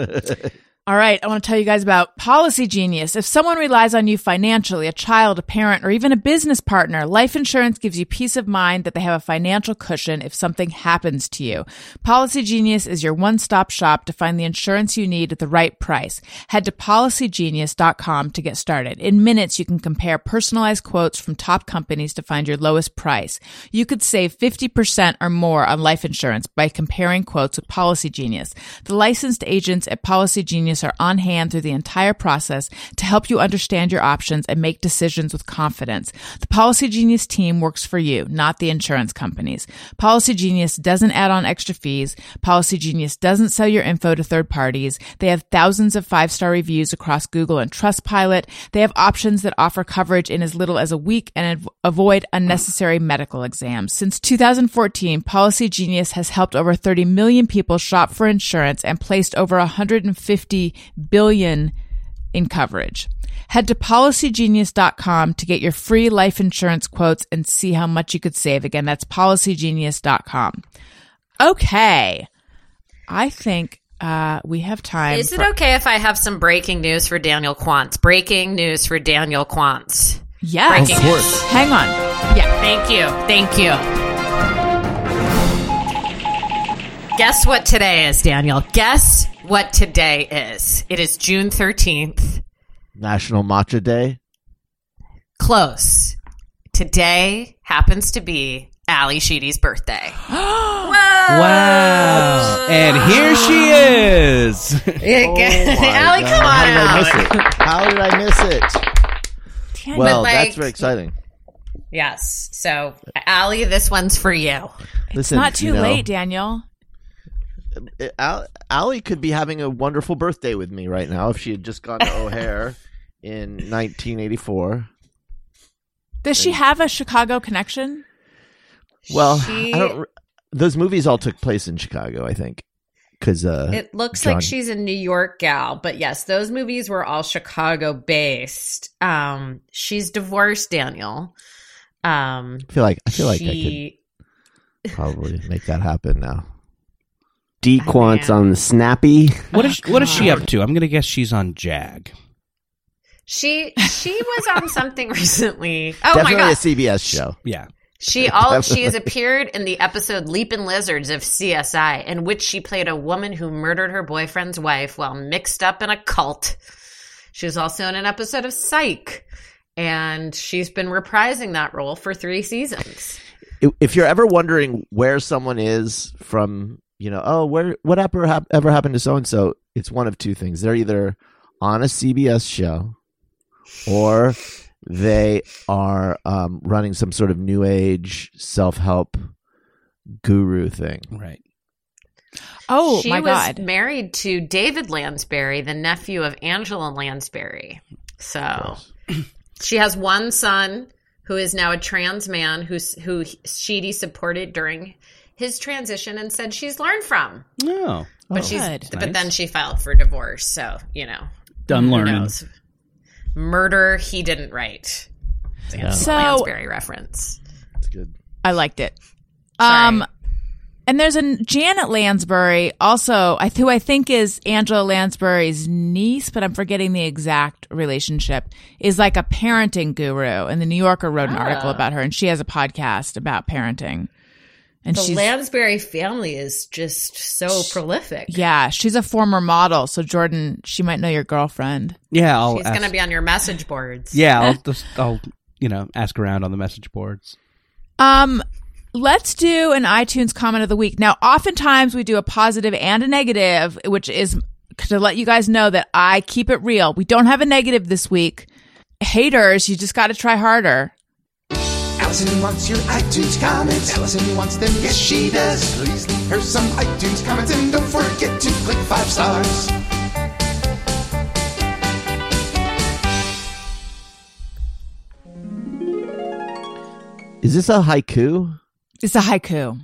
All right, I want to tell you guys about Policy Genius. If someone relies on you financially, a child, a parent, or even a business partner, life insurance gives you peace of mind that they have a financial cushion if something happens to you. Policy Genius is your one-stop shop to find the insurance you need at the right price. Head to policygenius.com to get started. In minutes, you can compare personalized quotes from top companies to find your lowest price. You could save 50% or more on life insurance by comparing quotes with Policy Genius. The licensed agents at Policy Genius are on hand through the entire process to help you understand your options and make decisions with confidence. The Policy Genius team works for you, not the insurance companies. Policy Genius doesn't add on extra fees. Policy Genius doesn't sell your info to third parties. They have thousands of five-star reviews across Google and Trustpilot. They have options that offer coverage in as little as a week and av- avoid unnecessary medical exams. Since 2014, Policy Genius has helped over 30 million people shop for insurance and placed over 150 billion in coverage. Head to policygenius.com to get your free life insurance quotes and see how much you could save. Again, that's policygenius.com. Okay. I think uh, we have time. Is it for- okay if I have some breaking news for Daniel Quantz? Breaking news for Daniel Quantz. Yes. Breaking news. Hang on. Yeah. Thank you. Thank you. Guess what today is, Daniel? Guess what today is? It is June 13th. National Matcha Day. Close. Today happens to be Ally Sheedy's birthday. wow. And here she is. Oh Ally, come on How did I out. miss it? How did I miss it? Damn Well, like- that's very exciting. Yes. So, Ally, this one's for you. Listen, Not too you know, late, Daniel. Al- Ally could be having a wonderful birthday with me right now if she had just gone to O'Hare in 1984. Does she have a Chicago connection? Well, She- I don't. Those movies all took place in Chicago, I think, because uh, It looks John- like she's a New York gal, but yes, those movies were all Chicago based. Um, she's divorced, Daniel. Um, I feel like I feel like I could probably make that happen now. Dequants man. on the snappy. What is what is she up um, to? I'm gonna guess she's on Jag. she she was on something recently. Oh Definitely my a CBS show. Yeah. She all she has appeared in the episode Leapin' Lizards of CSI, in which she played a woman who murdered her boyfriend's wife while mixed up in a cult. She was also in an episode of Psych, and she's been reprising that role for three seasons. if you're ever wondering where someone is from, you know, oh, where what ever, hap- ever happened to so and so, it's one of two things. They're either on a CBS show or they are um, running some sort of new age self help guru thing. Right. Oh she my was god. married to David Lansbury, the nephew of Angela Lansbury. So she has one son who is now a trans man who's who Sheedy supported during his transition and said she's learned from. No. But she's Good. but Nice. then she filed for divorce, so you know. Done Who learning. knows? Murder he didn't write. Yeah. So- Lansbury reference. That's good. I liked it. Sorry. Um, and there's a Janet Lansbury, also, who I think is Angela Lansbury's niece, but I'm forgetting the exact relationship, is like a parenting guru. And the New Yorker wrote an article Ah. about her, and she has a podcast about parenting. And The she's, Lansbury family is just so prolific. yeah, she's a former model. So, Jordan, she might know your girlfriend. Yeah, I'll She's ask, going to be on your message boards. Yeah, I'll just I'll you know ask around on the message boards. Um, let's do an iTunes comment of the week. Now, oftentimes we do a positive and a negative, which is to let you guys know that I keep it real. We don't have a negative this week. Haters, you just got to try harder. Allison wants your iTunes comments. Allison wants them, yes she does. Please leave her some iTunes comments and don't forget to click five stars. Is this a haiku? It's a haiku.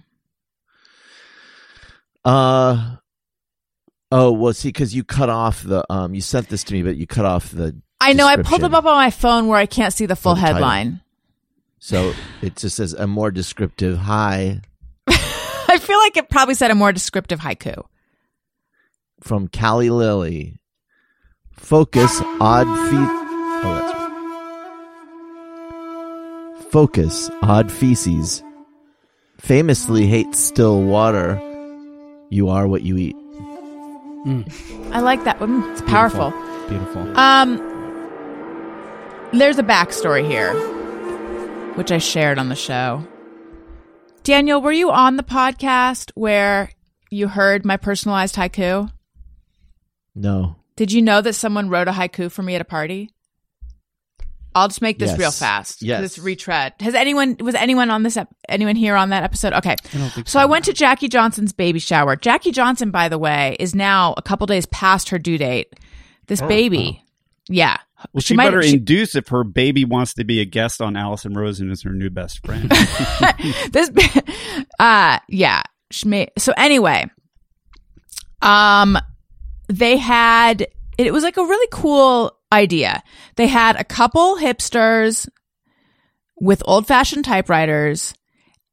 Uh oh, well, see, because you cut off the um, you sent this to me, but you cut off the. I know I pulled them up on my phone where I can't see the full the title. headline. So it just says a more descriptive high. I feel like it probably said a more descriptive haiku. from Callie Lily. Focus odd feet. Oh, that's right. Focus odd feces. Famously hates still water. You are what you eat. I like that one. It's powerful. Beautiful. Um, there's a backstory here, which I shared on the show. Daniel, were you on the podcast where you heard my personalized haiku? No. Did you know that someone wrote a haiku for me at a party? I'll just make this Yes. real fast. Yes. It's retread. Has anyone was anyone on this ep- anyone here on that episode? Okay. don't think so I went to Jackie Johnson's baby shower. Jackie Johnson, by the way, is now a couple days past her due date. This oh, baby. Yeah. Well, she, might- better she- induce if her baby wants to be a guest on Allison Rosen as her new best friend. this uh yeah she may, so anyway um they had it was like a really cool idea. They had a couple hipsters with old fashioned typewriters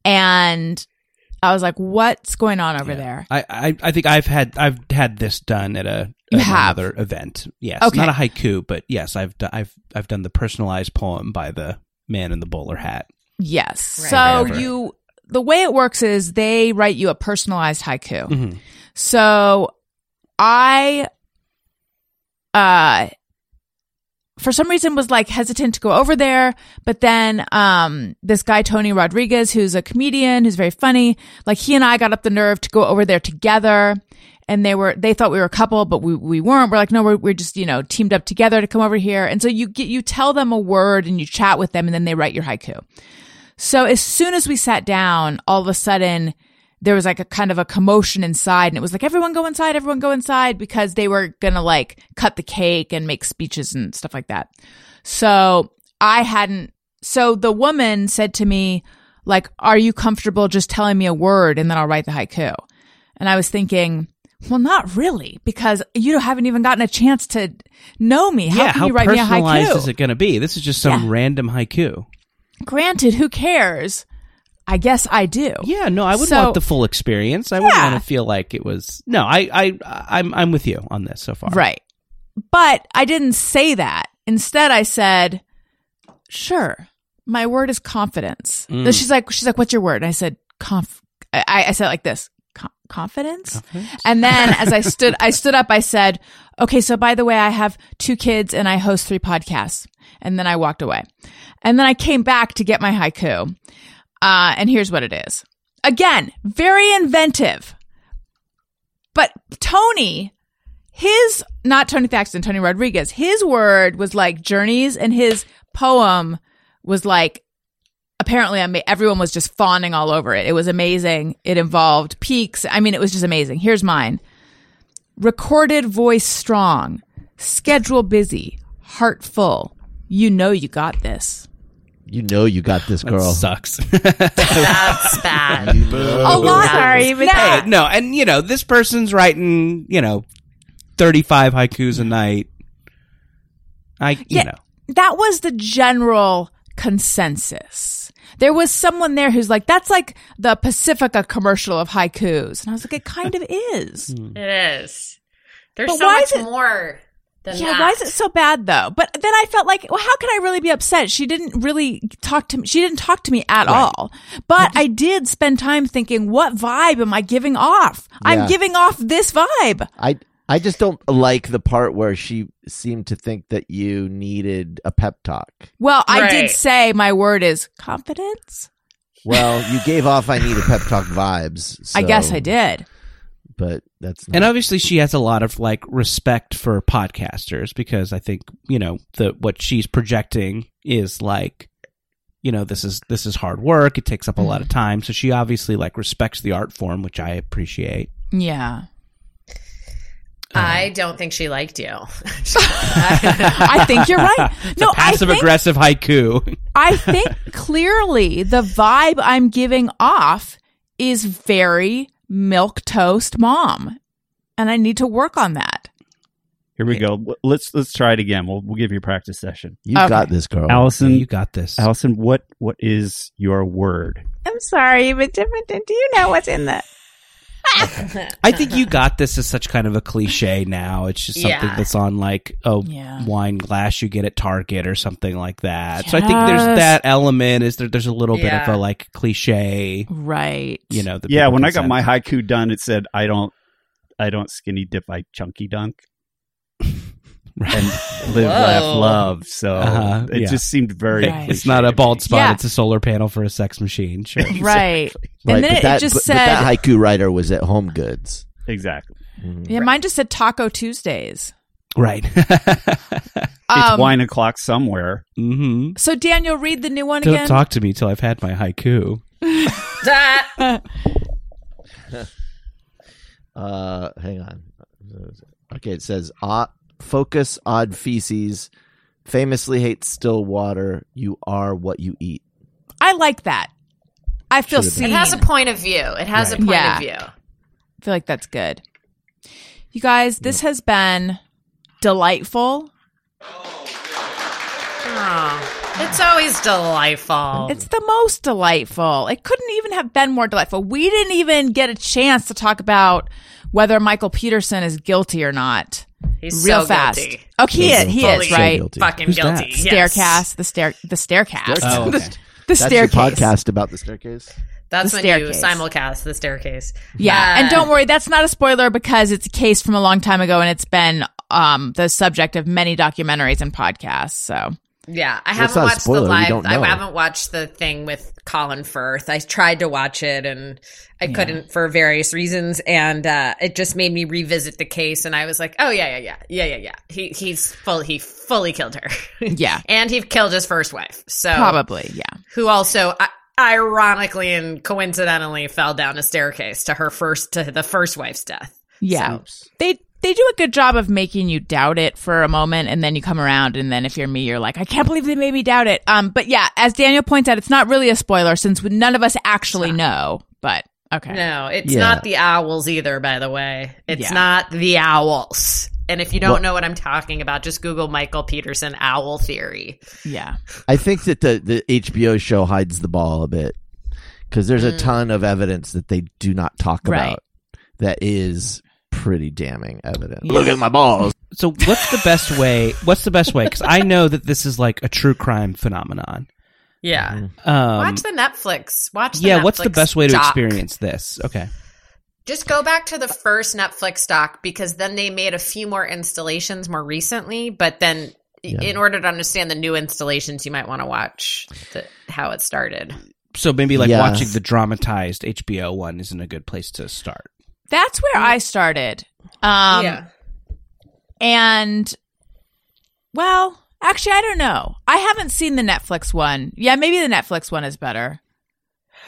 and i was like what's going on over there? I, I I think I've had I've had this done at a You at have? another event. Yes, Okay. not a haiku, but yes, I've done I've I've done the personalized poem by the man in the bowler hat. yes Right. so Right, right. you the way it works is they write you a personalized haiku Mhm. So I uh for some reason was like hesitant to go over there, but then um this guy Tony Rodriguez who's a comedian who's very funny, like he and I got up the nerve to go over there together and they were they thought we were a couple but we we weren't. We're like no, we're we're just, you know, teamed up together to come over here. And so you get you tell them a word and you chat with them and then they write your haiku. So as soon as we sat down, all of a sudden there was like a kind of a commotion inside and it was like everyone go inside, everyone go inside because they were to like cut the cake and make speeches and stuff like that. So I hadn't so the woman said to me like are you comfortable just telling me a word and then I'll write the haiku. And I was thinking well, not really, because you haven't even gotten a chance to know me. How yeah, can how you write me a personalized haiku? is it going to be? This is just some Yeah. random haiku. Granted, who cares? I guess I do. Yeah, no, I would So- want the full experience. I wouldn't want to feel like it was. No, I, I, I'm, I'm with you on this so far. Right. But I didn't say that. Instead, I said, sure, My word is confidence. Mm. She's like, she's like, what's your word? And I said, conf. I, I said it like this, "Co- confidence. And then as I stood, I stood up. I said, okay, so by the way, I have two kids and I host three podcasts. And then I walked away. And then I came back to get my haiku. Uh, and here's what it is. Again, very inventive. But Tony, his, not Tony Thaxton, Tony Rodriguez, his word was like journeys and his poem was like apparently I ama- everyone was just fawning all over it. It was amazing. It involved peaks. I mean, it was just amazing. Here's mine. Recorded voice strong, schedule busy, heart full. You know you got this. You know you got this That girl. sucks. That's bad. A lot. Sorry, but Hey, no, and you know, this person's writing, you know, 35 haikus a night. I, you Yeah. know. that was the general consensus. There was someone there who's like, that's like the Pacifica commercial of haikus. And I was like, it kind of is. Hmm. It is. There's But so why much is it- more than Yeah, that. why is it so bad though? But then I felt like, well, how can I really be upset? She didn't really talk to me. She didn't talk to me at all. But I did spend time thinking, what vibe am I giving off? Yeah. I'm giving off this vibe. I I just don't like the part where she seemed to think that you needed a pep talk. Well, I did say my word is confidence. Well, you gave off I need a pep talk vibes. I guess I did. But that's not And obviously she has a lot of like respect for podcasters because I think, you know, the what she's projecting is like you know, this is this is hard work. It takes up a lot of mm. time. So she obviously like respects the art form, which I appreciate. Yeah. I uh-huh. don't think she liked you. I think you're right. no, I Passive think, aggressive haiku. I think clearly the vibe I'm giving off is very milk toast mom. And I need to work on that. Here we go. Let's let's try it again. We'll we'll give you a practice session. you Okay. got this girl. Allison, you got this. Allison, what what is your word? I'm sorry, but do you know what's in the I think you got this as such kind of a cliche now. It's just something Yeah. that's on like a Yeah. wine glass you get at Target or something like that. So I think there's Yes. that element. Is there? There's a little bit of a like cliche, right? you know. That Yeah, people when I got sense. my haiku done, it said I don't I don't skinny dip, I chunky dunk and live, laugh, love. So Uh-huh, it yeah. just seemed very. Right. it's not a bald spot. Yeah. It's a solar panel for a sex machine. Sure. Right. Right, and then but it, that, just but, said, but that haiku writer was at Home Goods. exactly. yeah, mine just said Taco Tuesdays. right. It's Um, wine o'clock somewhere. hmm So Daniel, read the new one Don't again. talk to me till I've had my haiku. That- Uh, hang on. Okay, it says odd, focus odd feces. Famously hates still water. You are what you eat. I like that. I feel Should've seen. it has a point of view. It has a point Yeah. of view. I feel like that's good. You guys, this has been delightful. Oh, it's always delightful. It's the most delightful. It couldn't even have been more delightful. We didn't even get a chance to talk about whether Michael Peterson is guilty or not. He's Real so fast. guilty. Oh, he is. He Fully is right. guilty. Fucking Who's guilty. that? yes. Staircast. The stair. The staircast. Oh, okay. the That's your staircase. podcast about the staircase. That's The when staircase. you simulcast the staircase. Yeah, Uh, and don't worry, that's not a spoiler because it's a case from a long time ago, and it's been um the subject of many documentaries and podcasts. So Yeah, I haven't watched spoiler, the live. I haven't watched the thing with Colin Firth. I tried to watch it and I couldn't for various reasons, and uh, it just made me revisit the case. And I was like, "Oh yeah, yeah, yeah, yeah, yeah, yeah. He he's full. He fully killed her. Yeah. and he killed his first wife. So probably, yeah. who also ironically and coincidentally fell down a staircase to her first to the first wife's death. Yeah. They they do a good job of making you doubt it for a moment and then you come around and then if you're me you're like I can't believe they made me doubt it. Um but yeah, as Daniel points out it's not really a spoiler since none of us actually know, but okay. No, it's Yeah. not the owls either, by the way. It's Yeah. not the owls. And if you don't What- know what I'm talking about, just Google Michael Peterson owl theory. Yeah. I think that the the HBO show hides the ball a bit because there's a ton of evidence that they do not talk Mm. Right. about that is pretty damning evidence. Yeah. Look at my balls. So what's the best way? What's the best way? Because I know that this is like a true crime phenomenon. Yeah. Um, Watch the Netflix. Watch the yeah, what's the best way to doc. experience this? Okay. Just go back to the first Netflix doc because then they made a few more installations more recently. But then, Yeah. in order to understand the new installations, you might want to watch the, how it started. So maybe like Yes. watching the dramatized HBO one isn't a good place to start. That's where I started. Um, yeah. And, well, actually, I don't know. I haven't seen the Netflix one. Yeah, maybe the Netflix one is better.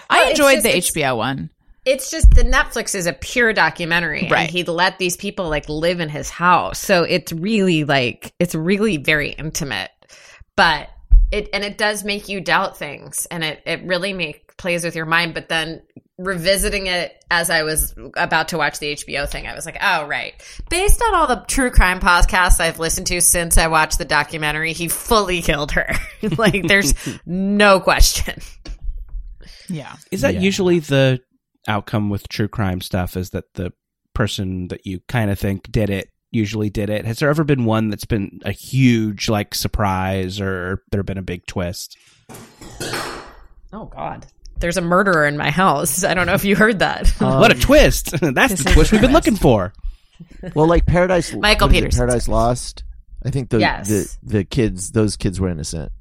I Well, it's enjoyed just- the HBO one. It's just the Netflix is a pure documentary, Right. He let these people like live in his house, so it's really like it's really very intimate. But it and it does make you doubt things, and it it really make plays with your mind. But then revisiting it as I was about to watch the HBO thing, I was like, oh right. Based on all the true crime podcasts I've listened to since I watched the documentary, he fully killed her. like there's no question. Yeah. Is that Yeah. usually the outcome with true crime stuff? Is that the person that you kind of think did it usually did it? Has there ever been one that's been a huge like surprise or there been a big twist? Oh God. There's a murderer in my house. I don't know if you heard that. what a twist! That's the twist we've been twist. looking for. Well, like Paradise, Lost Michael Peters. Paradise Lost. I think the, Yes. the the kids, those kids were innocent.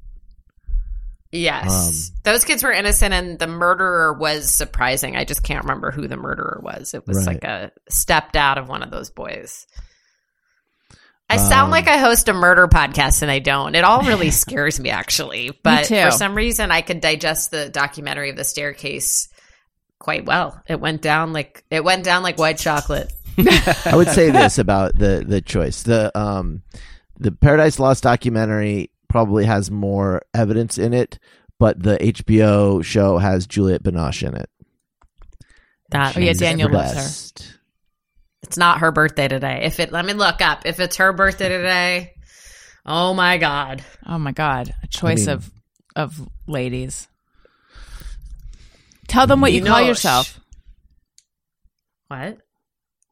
yes. Um, Those kids were innocent and the murderer was surprising. I just can't remember who the murderer was. It was Right. like a stepdad of one of those boys. I sound Um, like I host a murder podcast and I don't. It all really scares me actually. But too. for some reason I could digest the documentary of the staircase quite well. It went down like it went down like white chocolate. I would say this about the the choice. The um the Paradise Lost documentary probably has more evidence in it, but the HBO show has Juliette Binoche in it. That Oh, yeah, Daniel loves her. Best. It's not her birthday today. If it, let me look up. If it's her birthday today, oh my god. Oh my God. A choice mean- of of ladies. Tell them what you You call know, yourself. What?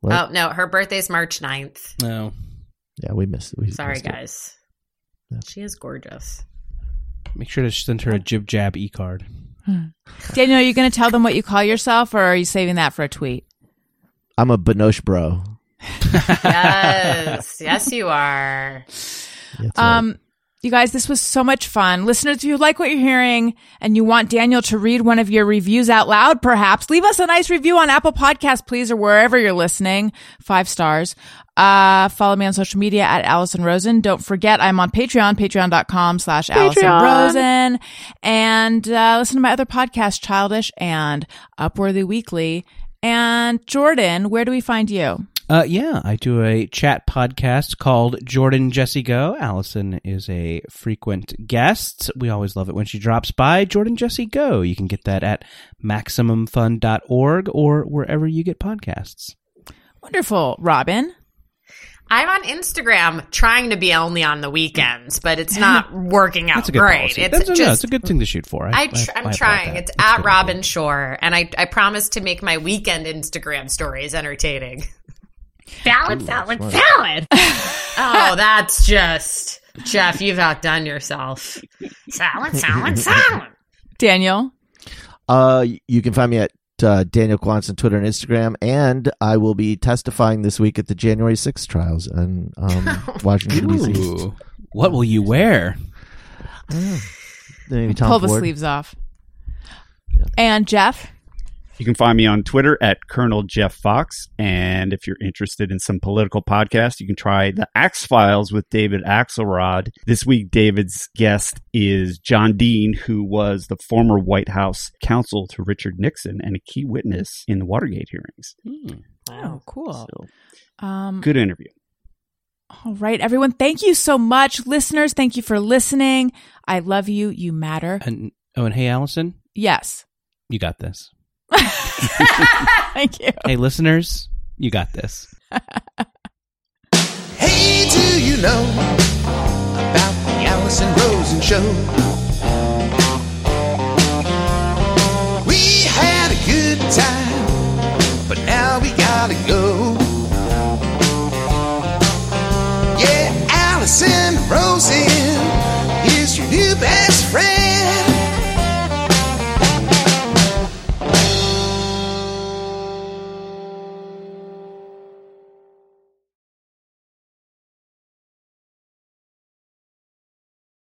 What? Oh no, her birthday's March 9th. No. Yeah, we missed it. We Sorry, missed it. guys. Yeah. She is gorgeous. Make sure to send her a JibJab e card. Hmm. Daniel, are you going to tell them what you call yourself or are you saving that for a tweet? I'm a Binoche bro. Yes, yes, you are. Right. Um, you guys, this was so much fun. Listeners, if you like what you're hearing and you want Daniel to read one of your reviews out loud, perhaps leave us a nice review on Apple Podcasts, please, or wherever you're listening. Five stars. Uh, follow me on social media at Allison Rosen. Don't forget, I'm on Patreon, patreon.com slash Allison Rosen. And, uh, listen to my other podcasts, Childish and Upworthy Weekly. And Jordan, where do we find you? Uh, yeah, I do a chat podcast called Jordan Jesse Go. Allison is a frequent guest. We always love it when she drops by. Jordan Jesse Go. You can get that at MaximumFun.org or wherever you get podcasts. Wonderful. Robin. I'm on Instagram trying to be only on the weekends, but it's not working out That's a good great. policy. It's That's, no, just it's a good thing to shoot for. I, I tr- I- I'm I trying. that. It's That's at good. Robin Shore, and I I promise to make my weekend Instagram stories entertaining. Salad, salad, salad. oh, that's just Jeff. You've outdone yourself. Salad, salad, salad. Daniel. Uh, you can find me at uh, Daniel Quantz on Twitter and Instagram, and I will be testifying this week at the January 6th trials in um, Washington D.C. What will you wear? Maybe Tom Pull the sleeves off. And Jeff. You can find me on Twitter at Colonel Jeff Fox. And if you're interested in some political podcast, you can try the Axe Files with David Axelrod. This week, David's guest is John Dean, who was the former White House counsel to Richard Nixon and a key witness in the Watergate hearings. Oh, cool. So, Um, good interview. all right, everyone. Thank you so much. Listeners, thank you for listening. I love you. You matter. And oh, and hey, Allison, Yes. you got this. Thank you. Hey, listeners, you got this. Hey, do you know about the Allison Rosen show? We had a good time, but now we gotta go. Yeah, Allison